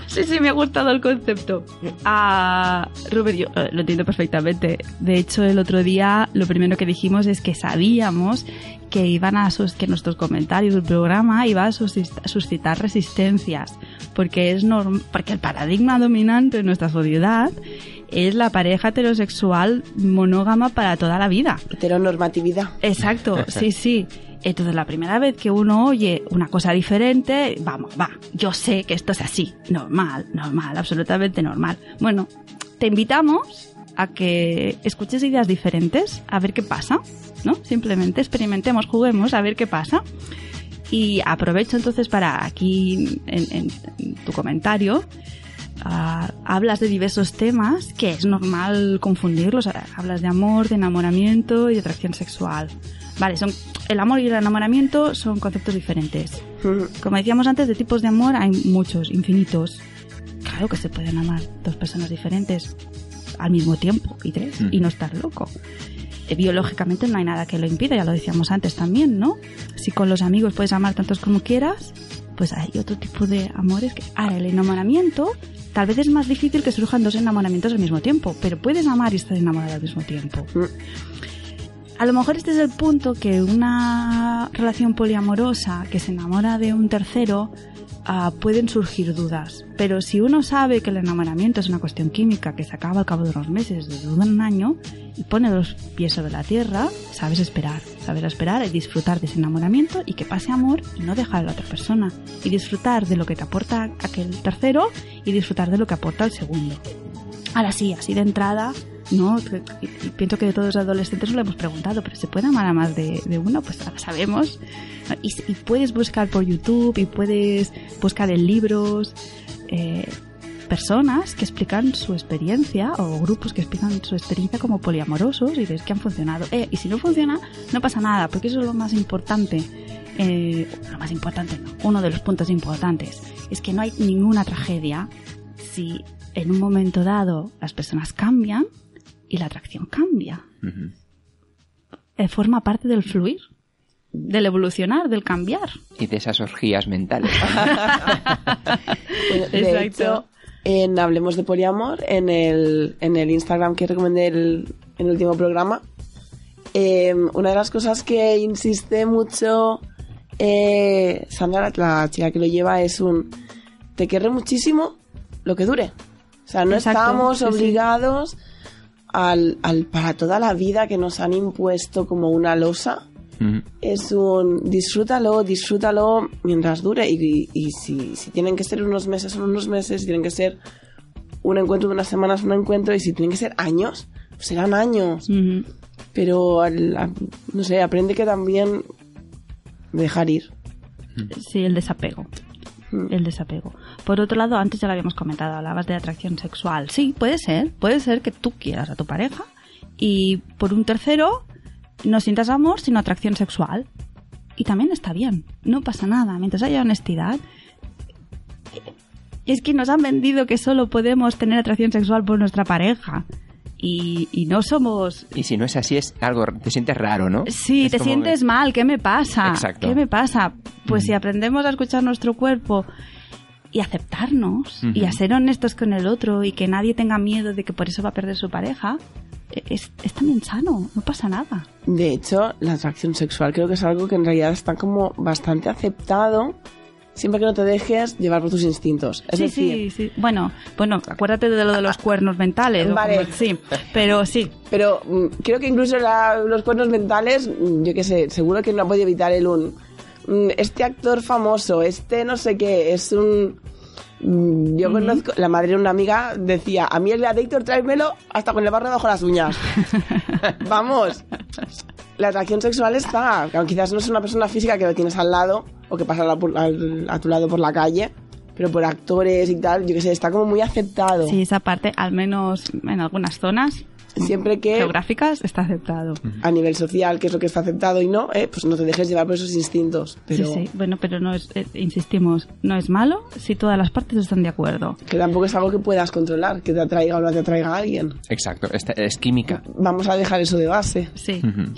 Sí, sí, me ha gustado el concepto. Ah, Rubén, yo eh, lo entiendo perfectamente. De hecho, el otro día lo primero que dijimos es que sabíamos que iban a sus, que nuestros comentarios del programa iba a suscit- suscitar resistencias, porque es norm- porque el paradigma dominante en nuestra sociedad es la pareja heterosexual monógama para toda la vida. Heteronormatividad. Exacto, sí, sí. Entonces, la primera vez que uno oye una cosa diferente, vamos, va, yo sé que esto es así, normal, normal, absolutamente normal. Bueno, te invitamos a que escuches ideas diferentes, a ver qué pasa, ¿no? Simplemente experimentemos, juguemos, a ver qué pasa. Y aprovecho entonces para aquí en, tu comentario. Ah, hablas de diversos temas que es normal confundirlos. Hablas de amor, de enamoramiento y de atracción sexual. Vale, son, el amor y el enamoramiento son conceptos diferentes. Como decíamos antes, de tipos de amor hay muchos, infinitos. Claro que se pueden amar dos personas diferentes al mismo tiempo y tres Mm. y no estar loco. Eh, Biológicamente no hay nada que lo impida, ya lo decíamos antes también, ¿no? Si con los amigos puedes amar tantos como quieras, pues hay otro tipo de amores que... Ahora, el enamoramiento tal vez es más difícil que surjan dos enamoramientos al mismo tiempo, pero puedes amar y estar enamorado al mismo tiempo. A lo mejor este es el punto que una relación poliamorosa que se enamora de un tercero ah, pueden surgir dudas. Pero si uno sabe que el enamoramiento es una cuestión química que se acaba al cabo de unos meses, de un año, y pone los pies sobre la tierra, sabes esperar. Sabes esperar y disfrutar de ese enamoramiento y que pase amor y no dejar a la otra persona. Y disfrutar de lo que te aporta aquel tercero y disfrutar de lo que aporta el segundo. Ahora sí, así de entrada, ¿no? Pienso que de todos los adolescentes lo hemos preguntado, pero ¿se puede amar a más de, uno? Pues sabemos. Y, y puedes buscar por YouTube y puedes buscar en libros eh, personas que explican su experiencia o grupos que explican su experiencia como poliamorosos y ves que han funcionado. Eh, y si no funciona, no pasa nada, porque eso es lo más importante. Eh, lo más importante, no, uno de los puntos importantes es que no hay ninguna tragedia si en un momento dado las personas cambian y la atracción cambia. Eh, forma parte del fluir. del evolucionar, del cambiar. Y de esas orgías mentales. Bueno, de Exacto. hecho, en Hablemos de Poliamor, en el, en el Instagram que recomendé el- en el último programa, eh, una de las cosas que insiste mucho eh, Sandra, la, chica que lo lleva, es un te querré muchísimo lo que dure. O sea, no Exacto, estamos sí, sí. Al, al para toda la vida que nos han impuesto como una losa es un disfrútalo, disfrútalo mientras dure. Y, y si, si tienen que ser unos meses, son unos meses. Si tienen que ser un encuentro de unas semanas, un encuentro. Y si tienen que ser años, pues serán años. Pero, al- a- no sé, aprende que también dejar ir. Sí, el desapego. Mm. El desapego. Por otro lado, antes ya lo habíamos comentado, hablabas de atracción sexual. Sí, puede ser. Puede ser que tú quieras a tu pareja y por un tercero no sientas amor, sino atracción sexual. Y también está bien. No pasa nada. Mientras haya honestidad. Es que nos han vendido que solo podemos tener atracción sexual por nuestra pareja. Y, y no somos Y si no es así, es algo, te sientes raro, ¿no? Sí, Es te como sientes que- mal, ¿qué me pasa? Exacto. ¿Qué me pasa? Pues si aprendemos a escuchar nuestro cuerpo y aceptarnos y a ser honestos con el otro y que nadie tenga miedo de que por eso va a perder su pareja, e- es, es también sano, no pasa nada. De hecho, la atracción sexual creo que es algo que en realidad está como bastante aceptado. Siempre que no te dejes llevar por tus instintos. Es sí, decir, sí, sí. Bueno, bueno, acuérdate de lo de los cuernos mentales. Vale. como- sí, pero sí. Pero mm, creo que incluso la- los cuernos mentales, mm, yo qué sé, seguro que no podido evitar el un. mm, Este actor famoso, este no sé qué, es un. mm, Yo conozco, la madre de una amiga decía, a mí el Gladiator tráemelo hasta con el barro bajo las uñas. Vamos, la atracción sexual está, aunque quizás no es una persona física que lo tienes al lado o que pasa a tu lado por la calle, pero por actores y tal, yo qué sé, está como muy aceptado. Sí, esa parte, al menos en algunas zonas Siempre que geográficas, está aceptado. a nivel social, qué es lo que está aceptado y no, eh, pues no te dejes llevar por esos instintos. Pero Sí, sí. Bueno, pero no es, eh, insistimos, no es malo si todas las partes están de acuerdo. que tampoco es algo que puedas controlar, que te atraiga o no te atraiga a alguien. Exacto, esta- es química. Vamos a dejar eso de base. Sí. Ujú.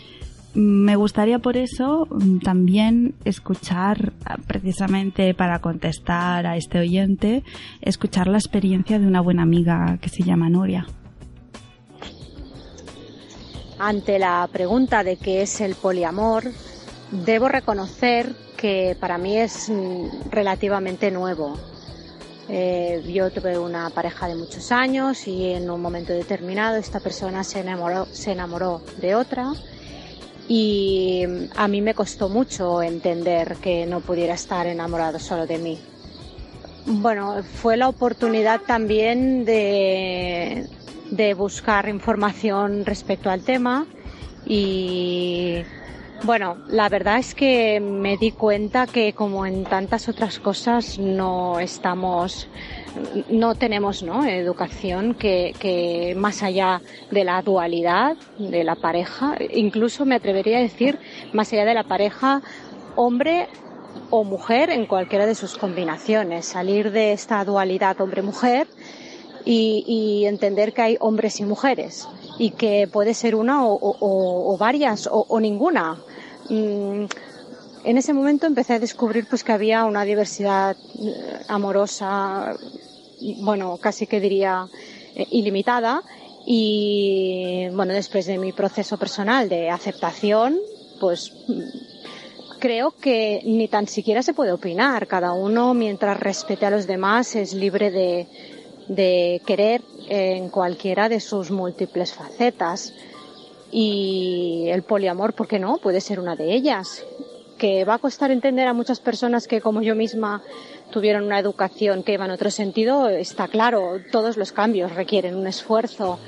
Me gustaría por eso mm, también escuchar, ah, precisamente para contestar a este oyente, escuchar la experiencia de una buena amiga que se llama Nuria. Ante la pregunta de qué es el poliamor, debo reconocer que para mí es mm, relativamente nuevo. Eh, yo tuve una pareja de muchos años y en un momento determinado esta persona se enamoró, se enamoró de otra y a mí me costó mucho entender que no pudiera estar enamorado solo de mí. Bueno, fue la oportunidad también de, de buscar información respecto al tema y bueno, la verdad es que me di cuenta que como en tantas otras cosas no estamos, no tenemos ¿no? educación que, que más allá de la dualidad de la pareja, incluso me atrevería a decir más allá de la pareja, hombre o mujer en cualquiera de sus combinaciones, salir de esta dualidad hombre-mujer y, y entender que hay hombres y mujeres y que puede ser una o, varias o, o ninguna. Mm, en ese momento empecé a descubrir pues que había una diversidad eh, amorosa, bueno, casi que diría eh, ilimitada y bueno, después de mi proceso personal de aceptación, pues mm, creo que ni tan siquiera se puede opinar. Cada uno, mientras respete a los demás, es libre de, de querer en cualquiera de sus múltiples facetas. Y el poliamor, ¿por qué no? Puede ser una de ellas. Que va a costar entender a muchas personas que, como yo misma, tuvieron una educación que iba en otro sentido, está claro. Todos los cambios requieren un esfuerzo.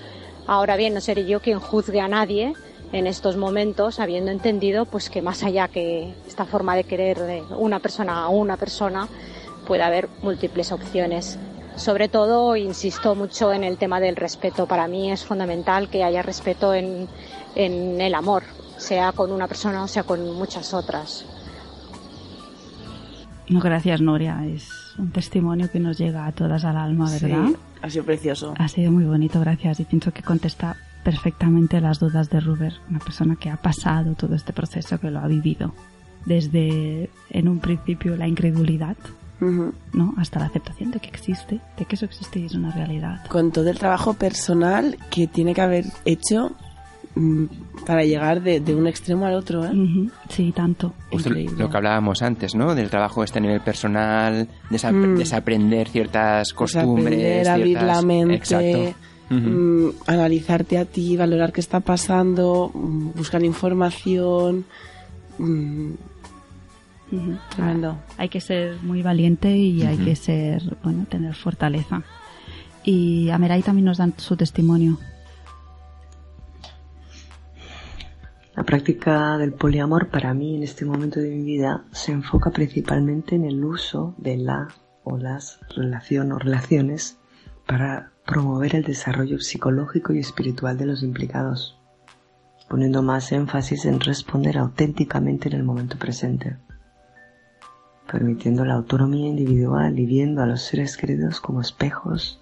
Ahora bien, no seré yo quien juzgue a nadie en estos momentos, habiendo entendido pues que más allá que esta forma de querer de una persona a una persona, puede haber múltiples opciones. Sobre todo, insisto mucho en el tema del respeto. Para mí es fundamental que haya respeto en, en el amor, sea con una persona o sea con muchas otras. No, gracias Nuria, es un testimonio que nos llega a todas al alma, ¿verdad? Sí, ha sido precioso. Ha sido muy bonito, gracias. Y pienso que contesta perfectamente las dudas de Ruber, una persona que ha pasado todo este proceso, que lo ha vivido. desde en un principio la incredulidad, Ujú. ¿no? Hasta la aceptación de que existe, de que eso existe y es una realidad. Con todo el trabajo personal que tiene que haber hecho para llegar de, de un extremo al otro, ¿eh? Sí, tanto. Justo lo que hablábamos antes, ¿no? Del trabajo este a nivel personal, desap- Mm. desaprender ciertas costumbres. Desaprender, abrir ciertas- la mente, Exacto. Mm, analizarte a ti, valorar qué está pasando, mm, buscar información. mm, tremendo. Hay que ser muy valiente y hay que ser, bueno, tener fortaleza. Y a Meray también nos dan su testimonio. La práctica del poliamor para mí en este momento de mi vida se enfoca principalmente en el uso de la o las relaciones para promover el desarrollo psicológico y espiritual de los implicados, poniendo más énfasis en responder auténticamente en el momento presente, permitiendo la autonomía individual y viendo a los seres queridos como espejos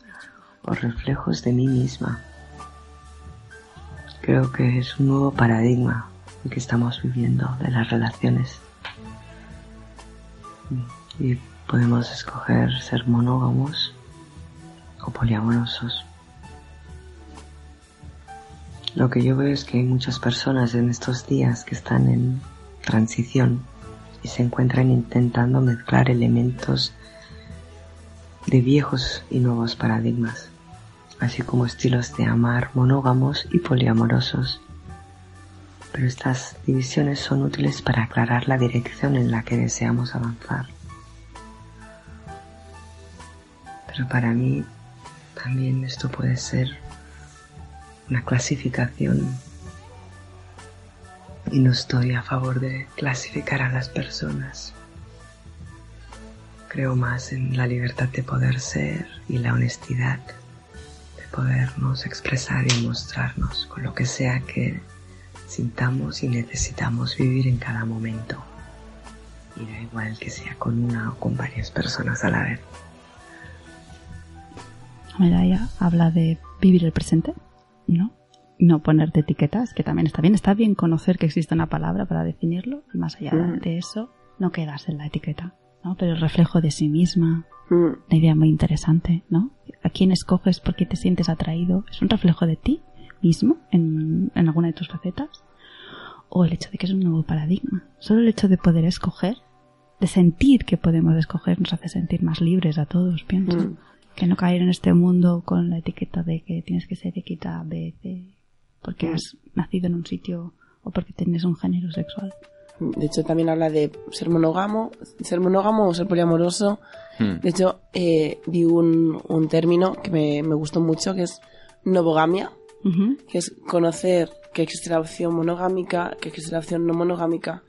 o reflejos de mí misma. Creo que es un nuevo paradigma el que estamos viviendo de las relaciones. Y podemos escoger ser monógamos o poliamorosos. Lo que yo veo es que hay muchas personas en estos días que están en transición y se encuentran intentando mezclar elementos de viejos y nuevos paradigmas así como estilos de amar monógamos y poliamorosos. Pero estas divisiones son útiles para aclarar la dirección en la que deseamos avanzar. Pero para mí también esto puede ser una clasificación y no estoy a favor de clasificar a las personas. Creo más en la libertad de poder ser y la honestidad podernos expresar y mostrarnos con lo que sea que sintamos y necesitamos vivir en cada momento. Y da igual que sea con una o con varias personas a la vez. Medalla habla de vivir el presente, ¿no? No ponerte etiquetas, que también está bien. Está bien conocer que existe una palabra para definirlo y más allá Mm. de eso, no quedarse en la etiqueta, ¿no? Pero el reflejo de sí misma, Mm, una idea muy interesante, ¿no? A quién escoges, por qué te sientes atraído, es un reflejo de ti mismo en, en alguna de tus facetas, o el hecho de que es un nuevo paradigma. Solo el hecho de poder escoger, de sentir que podemos escoger, nos hace sentir más libres a todos, pienso. Mm. Que no caer en este mundo con la etiqueta de que tienes que ser X, A, B, C, porque Mm. has nacido en un sitio o porque tienes un género sexual. De hecho, también habla de ser monógamo, ser monógamo o ser poliamoroso. Hmm. De hecho, eh, vi un, un término que me, me gustó mucho, que es novogamia, que es conocer que existe la opción monogámica, que existe la opción no monogámica,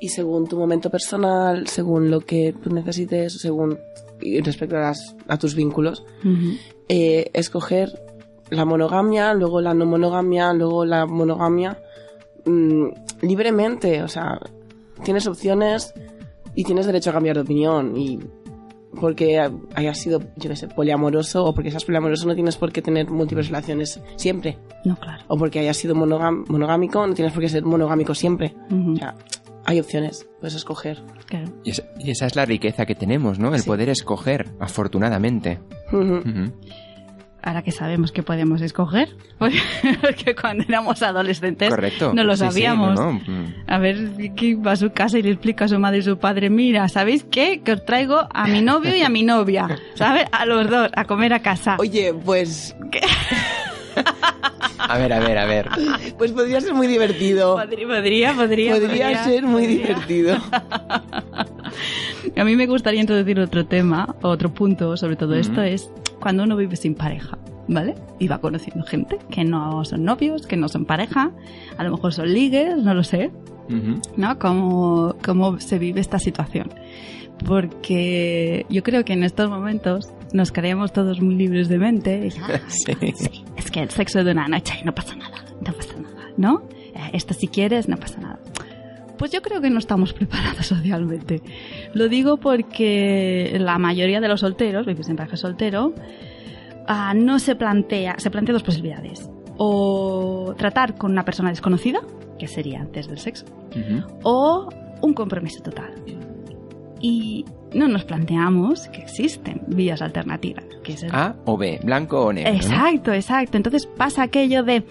y según tu momento personal, según lo que tú necesites, según y respecto a, las, a tus vínculos, eh, escoger la monogamia, luego la no monogamia, luego la monogamia mm, libremente, o sea, tienes opciones y tienes derecho a cambiar de opinión y porque hayas sido, yo qué sé, poliamoroso o porque seas poliamoroso no tienes por qué tener múltiples relaciones siempre No, claro. o porque hayas sido monogámico no tienes por qué ser monogámico siempre. Ujú. O sea, hay opciones, puedes escoger. Claro. Y, esa, y esa es la riqueza que tenemos, ¿no? El Sí. poder escoger, afortunadamente. Ujú. Ujú. Ahora que sabemos que podemos escoger, porque cuando éramos adolescentes Correcto. no lo Sí, sí, sabíamos. no, no. Mm. A ver, que va a su casa y le explica a su madre y su padre, mira, ¿sabéis qué? Que os traigo a mi novio y a mi novia, ¿sabes? A los dos, a comer a casa. Oye, pues, A ver, a ver, a ver. pues podría ser muy divertido. Podría, podría, podría. Podría ser muy podría. divertido. A mí me gustaría introducir otro tema, otro punto sobre todo esto, es cuando uno vive sin pareja, ¿vale? Y va conociendo gente que no son novios, que no son pareja, a lo mejor son ligues, no lo sé, Ujú. ¿no? Cómo, cómo se vive esta situación. Porque yo creo que en estos momentos nos creemos todos muy libres de mente. y, "Ah, Sí. sí, que el sexo de una noche no pasa nada, no pasa nada, ¿no? Eh, Esto si quieres, no pasa nada. Pues yo creo que no estamos preparados socialmente. Lo digo porque la mayoría de los solteros, vives en pareja soltero, ah, no se plantea, se plantea dos posibilidades. O tratar con una persona desconocida, que sería antes del sexo, Ujú. o un compromiso total. Y no nos planteamos que existen vías alternativas. Que es el- A o B, blanco o negro. ¿no? Exacto, exacto. Entonces pasa aquello de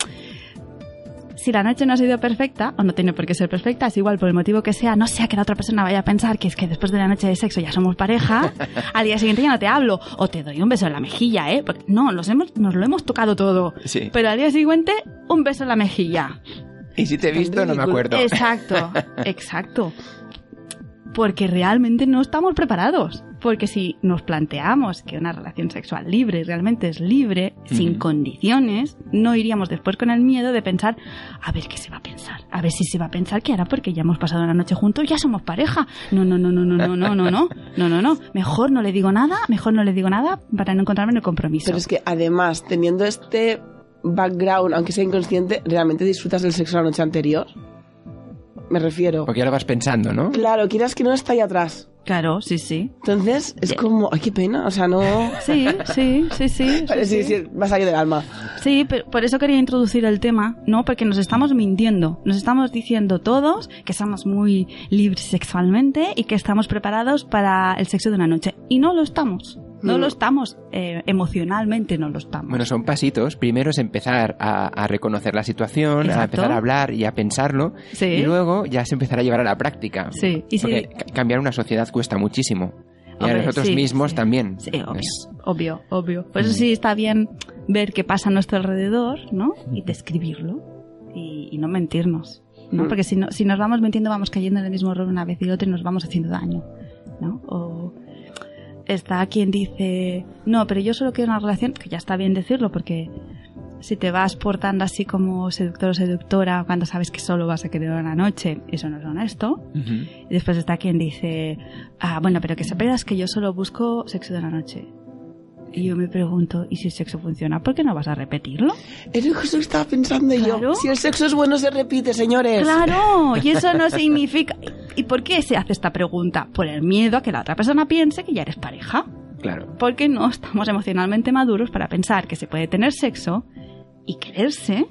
si la noche no ha sido perfecta, o no tiene por qué ser perfecta, es igual por el motivo que sea, no sea que la otra persona vaya a pensar que es que después de la noche de sexo ya somos pareja, al día siguiente ya no te hablo, o te doy un beso en la mejilla, ¿eh? Porque no, nos, hemos, nos lo hemos tocado todo. Sí. Pero al día siguiente, un beso en la mejilla. Y si te he visto, no me acuerdo. Exacto, exacto. Porque realmente no estamos preparados. Porque si nos planteamos que una relación sexual libre realmente es libre, sin condiciones, no iríamos después con el miedo de pensar, a ver qué se va a pensar, a ver si se va a pensar que ahora porque ya hemos pasado una noche juntos ya somos pareja. No, no, no, no, no, no, no, no, no, no, no, no. Mejor no le digo nada, mejor no le digo nada para no encontrarme en el compromiso. Pero es que además, teniendo este background, aunque sea inconsciente, ¿realmente disfrutas del sexo la noche anterior? Me refiero. Porque ya lo vas pensando, ¿no? Claro, quieras que no está ahí atrás. Claro, sí, sí. Entonces, es como, ay, qué pena, o sea, no... Sí, sí, sí, sí. Vale, sí, sí, va a salir del alma. Sí, pero por eso quería introducir el tema, ¿no? Porque nos estamos mintiendo. Nos estamos diciendo todos que somos muy libres sexualmente y que estamos preparados para el sexo de una noche. Y no lo estamos. No lo estamos. eh, emocionalmente no lo estamos. Bueno, son pasitos. Primero es empezar a, a reconocer la situación, a empezar a hablar y a pensarlo. Sí. Y luego ya se empezará a llevar a la práctica. Sí, y Porque ca- cambiar una sociedad cuesta muchísimo. Y a nosotros sí, mismos sí. también. Sí, obvio, Es- obvio, obvio. Por eso sí está bien ver qué pasa a nuestro alrededor, ¿no? Y describirlo. Y, y no mentirnos, ¿no? Porque si, no, si nos vamos mintiendo vamos cayendo en el mismo error una vez y otra y nos vamos haciendo daño, ¿no? O está quien dice, no, pero yo solo quiero una relación, que ya está bien decirlo porque si te vas portando así como seductor o seductora cuando sabes que solo vas a querer una noche, eso no es honesto. Y después está quien dice, ah, bueno, pero que sepas que yo solo busco sexo de la noche. Y yo me pregunto, ¿y si el sexo funciona? ¿Por qué no vas a repetirlo? Es lo que yo estaba pensando Claro. yo. Si el sexo es bueno, se repite, señores. Claro, y eso no significa... ¿Y por qué se hace esta pregunta? Por el miedo a que la otra persona piense que ya eres pareja. Claro. Porque no estamos emocionalmente maduros para pensar que se puede tener sexo y quererse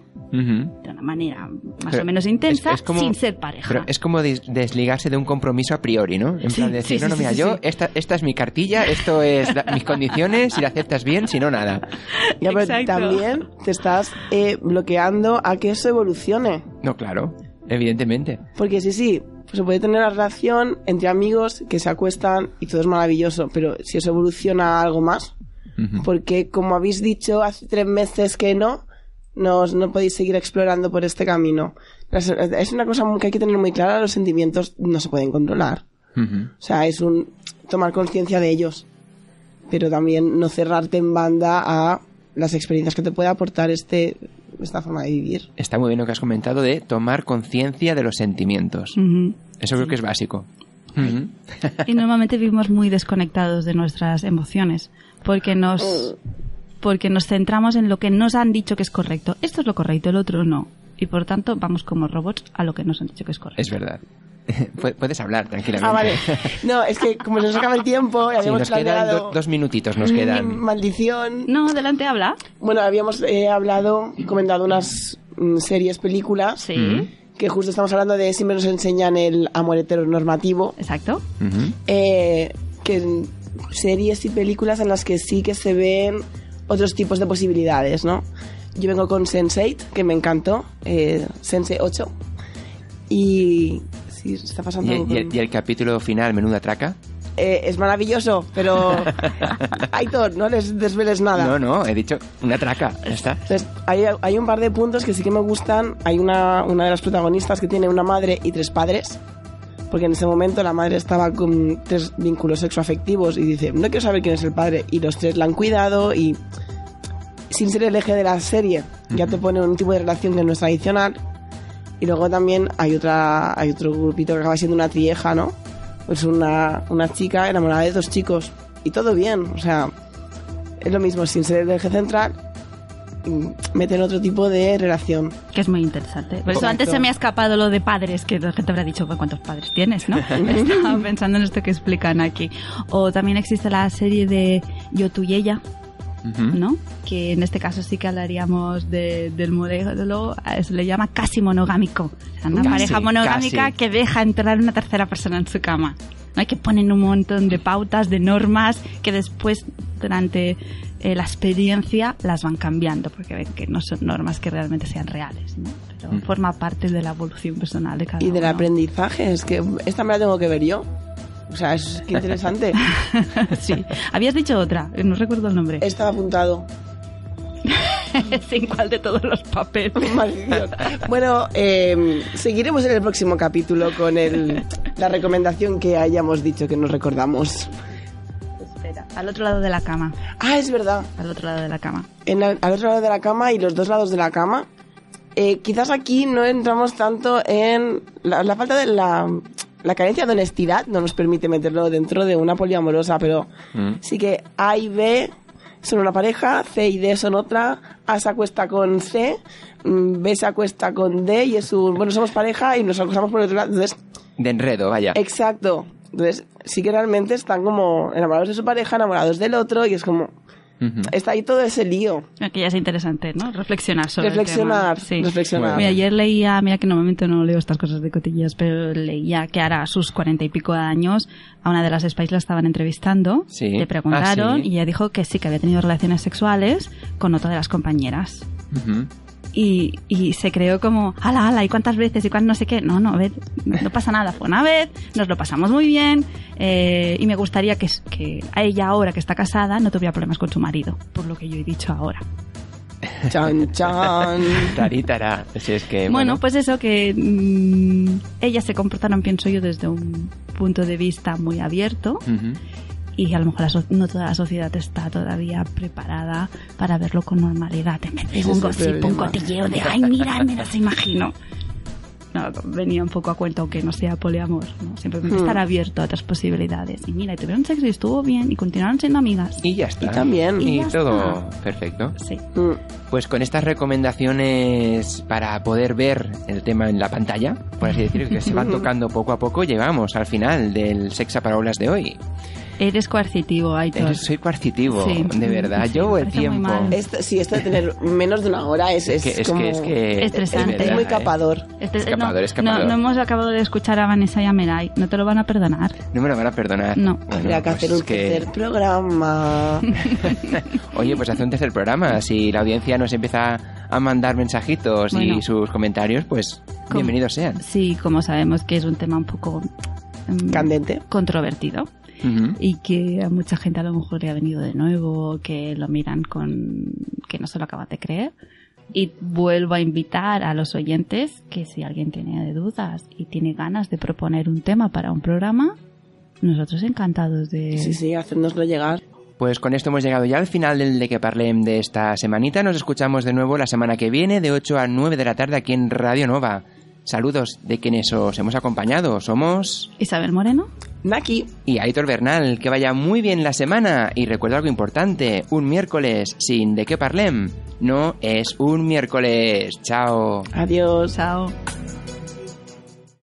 De una manera más Pero o menos intensa es- es como- sin ser pareja. Pero es como des- desligarse de un compromiso a priori, ¿no? En Sí, plan de decir, sí, no, no, mira, sí, yo, sí. Esta, esta es mi cartilla, esto es la- mis condiciones, si la aceptas bien, si no, nada. Ya, pero también te estás eh, bloqueando a que eso evolucione. No, claro, evidentemente. Porque sí, sí, pues se puede tener una relación entre amigos que se acuestan y todo es maravilloso, pero si eso evoluciona a algo más, porque como habéis dicho hace tres meses que no, no, no podéis seguir explorando por este camino. Es una cosa que hay que tener muy clara, los sentimientos no se pueden controlar. O sea, es un tomar conciencia de ellos, pero también no cerrarte en banda a las experiencias que te puede aportar este esta forma de vivir. Está muy bien lo que has comentado de tomar conciencia de los sentimientos. Eso creo que es básico. Y normalmente vivimos muy desconectados de nuestras emociones porque nos porque nos centramos en lo que nos han dicho que es correcto. Esto es lo correcto, el otro no. Y por tanto vamos como robots a lo que nos han dicho que es correcto. Es verdad. Pu- Puedes hablar tranquilamente. Ah, vale. No, es que como se nos acaba el tiempo, y Sí, habíamos nos quedan do- dos minutitos, nos quedan. maldición. No, adelante habla. Bueno, habíamos eh, hablado y comentado unas mm, series, películas, Sí. Que justo estamos hablando de siempre nos enseñan el amor heteronormativo, Exacto. Eh, que series y películas en las que sí que se ven otros tipos de posibilidades, ¿no? Yo vengo con Sense8, que me encantó, eh, Sense 8, y sí, está pasando ¿Y, y el, con- y el capítulo final, menuda traca? Eh, es maravilloso, pero Aitor, no les desveles nada. No, no, he dicho una traca. Ya está. Entonces, hay, hay un par de puntos que sí que me gustan. Hay una, una de las protagonistas que tiene una madre y tres padres. Porque en ese momento la madre estaba con tres vínculos sexoafectivos y dice, no quiero saber quién es el padre. Y los tres la han cuidado y sin ser el eje de la serie, ya te pone un tipo de relación que no es tradicional. Y luego también hay otra hay otro grupito que acaba siendo una trieja, ¿no? Pues una, una chica enamorada de dos chicos. Y todo bien, o sea, es lo mismo, sin ser el eje central, mm, meten otro tipo de relación. Que es muy interesante. Por eso Correcto. antes se me ha escapado lo de padres, que la gente habrá dicho, "Pues, ¿cuántos padres tienes? ¿no? Estaba pensando en esto que explican aquí. O también existe la serie de Yo, tú y ella. ¿no? Que en este caso sí que hablaríamos de- del modelo, eh, se le llama casi monogámico. O sea, una Casi, pareja monogámica casi. que deja entrar una tercera persona en su cama. ¿No? Que ponen un montón de pautas, de normas, que después, durante eh, la experiencia, las van cambiando, porque ven que no son normas que realmente sean reales. ¿no? Pero Mm. forma parte de la evolución personal de cada Y del uno. aprendizaje, es que esta me la tengo que ver yo. O sea, es que interesante. sí. Habías dicho otra, no recuerdo el nombre. Estaba apuntado. ¿En cuál de todos los papeles? Maldición. Bueno, eh, seguiremos en el próximo capítulo con el, la recomendación que hayamos dicho que nos recordamos. Espera, al otro lado de la cama. Ah, es verdad. Al otro lado de la cama. En la- al otro lado de la cama y los dos lados de la cama. Eh, quizás aquí no entramos tanto en la, la falta de la, la carencia de honestidad no nos permite meterlo dentro de una poliamorosa, pero Mm. sí que A y B son una pareja, C y D son otra, A se acuesta con C, mm, B se acuesta con D y es un, bueno, somos pareja y nos acostamos por el otro lado. Entonces, De enredo, vaya. exacto. Entonces, sí que realmente están como enamorados de su pareja, enamorados del otro y es como, Ujú. está ahí todo ese lío. Que ya es interesante, ¿no? Reflexionar sobre Reflexionar, el tema. Sí. reflexionar. Mira, ayer leía, mira que normalmente no leo estas cosas de cotillas, pero leía que ahora a sus cuarenta y pico de años a una de las Spice la estaban entrevistando, Sí. le preguntaron Ah, sí. y ella dijo que sí, que había tenido relaciones sexuales con otra de las compañeras. Ujú. Y, y se creó como, ala, ala, ¿y cuántas veces? ¿Y cuántas no sé qué? No, no, a ver, no pasa nada, fue una vez, nos lo pasamos muy bien eh, y me gustaría que, que a ella ahora que está casada no tuviera problemas con su marido, por lo que yo he dicho ahora. Chan, chan. Taritara. Si es que, Bueno, pues eso, que mm, ellas se comportaron, pienso yo, desde un punto de vista muy abierto Ujú. Y a lo mejor la so- no toda la sociedad está todavía preparada para verlo con normalidad. En vez de un gossip, un cotilleo de, ay, mira, me las imagino. No, venía un poco a cuento, aunque no sea poliamor, ¿no? Simplemente Hmm. estar abierto a otras posibilidades. Y mira, y tuvieron sexo y estuvo bien y continuaron siendo amigas. Y ya está. Y también. Y, Y ya todo perfecto. Sí. Mm. Pues con estas recomendaciones para poder ver el tema en la pantalla, por así decirlo, que se van tocando poco a poco, llegamos al final del Sexa para Olas de hoy. Eres coercitivo, Aitor. Eres- soy coercitivo, Sí. de verdad. Sí, Yo el tiempo. mal. Esto, sí, esto de tener menos de una hora es, es, Es que, es como... que, es que- Estresante. es es verdad, muy ¿eh? capador. Este- Escapador, no, escapador. No, no hemos acabado de escuchar a Vanessa y a Meray. No te lo van a perdonar. No me lo van a perdonar. No. Bueno, Habría que pues hacer un tercer programa. Oye, pues hace un tercer programa. Si la audiencia nos empieza a mandar mensajitos Bueno. y sus comentarios, pues bienvenidos sean. Sí, como sabemos que es un tema un poco mm, Candente. controvertido Y que a mucha gente a lo mejor le ha venido de nuevo, que lo miran con que no se lo acaban de creer. Y vuelvo a invitar a los oyentes que si alguien tiene dudas y tiene ganas de proponer un tema para un programa, nosotros encantados de... Sí, sí, hacérnoslo llegar. Pues con esto hemos llegado ya al final del de que parlem de esta semanita. Nos escuchamos de nuevo la semana que viene de 8 a 9 de la tarde aquí en Radio Nova. Saludos de quienes os hemos acompañado. Somos Isabel Moreno. Naki. y Aitor Bernal. Que vaya muy bien la semana y recuerda algo importante. Un miércoles sin de qué parlem no es un miércoles. Chao. Adiós. Chao.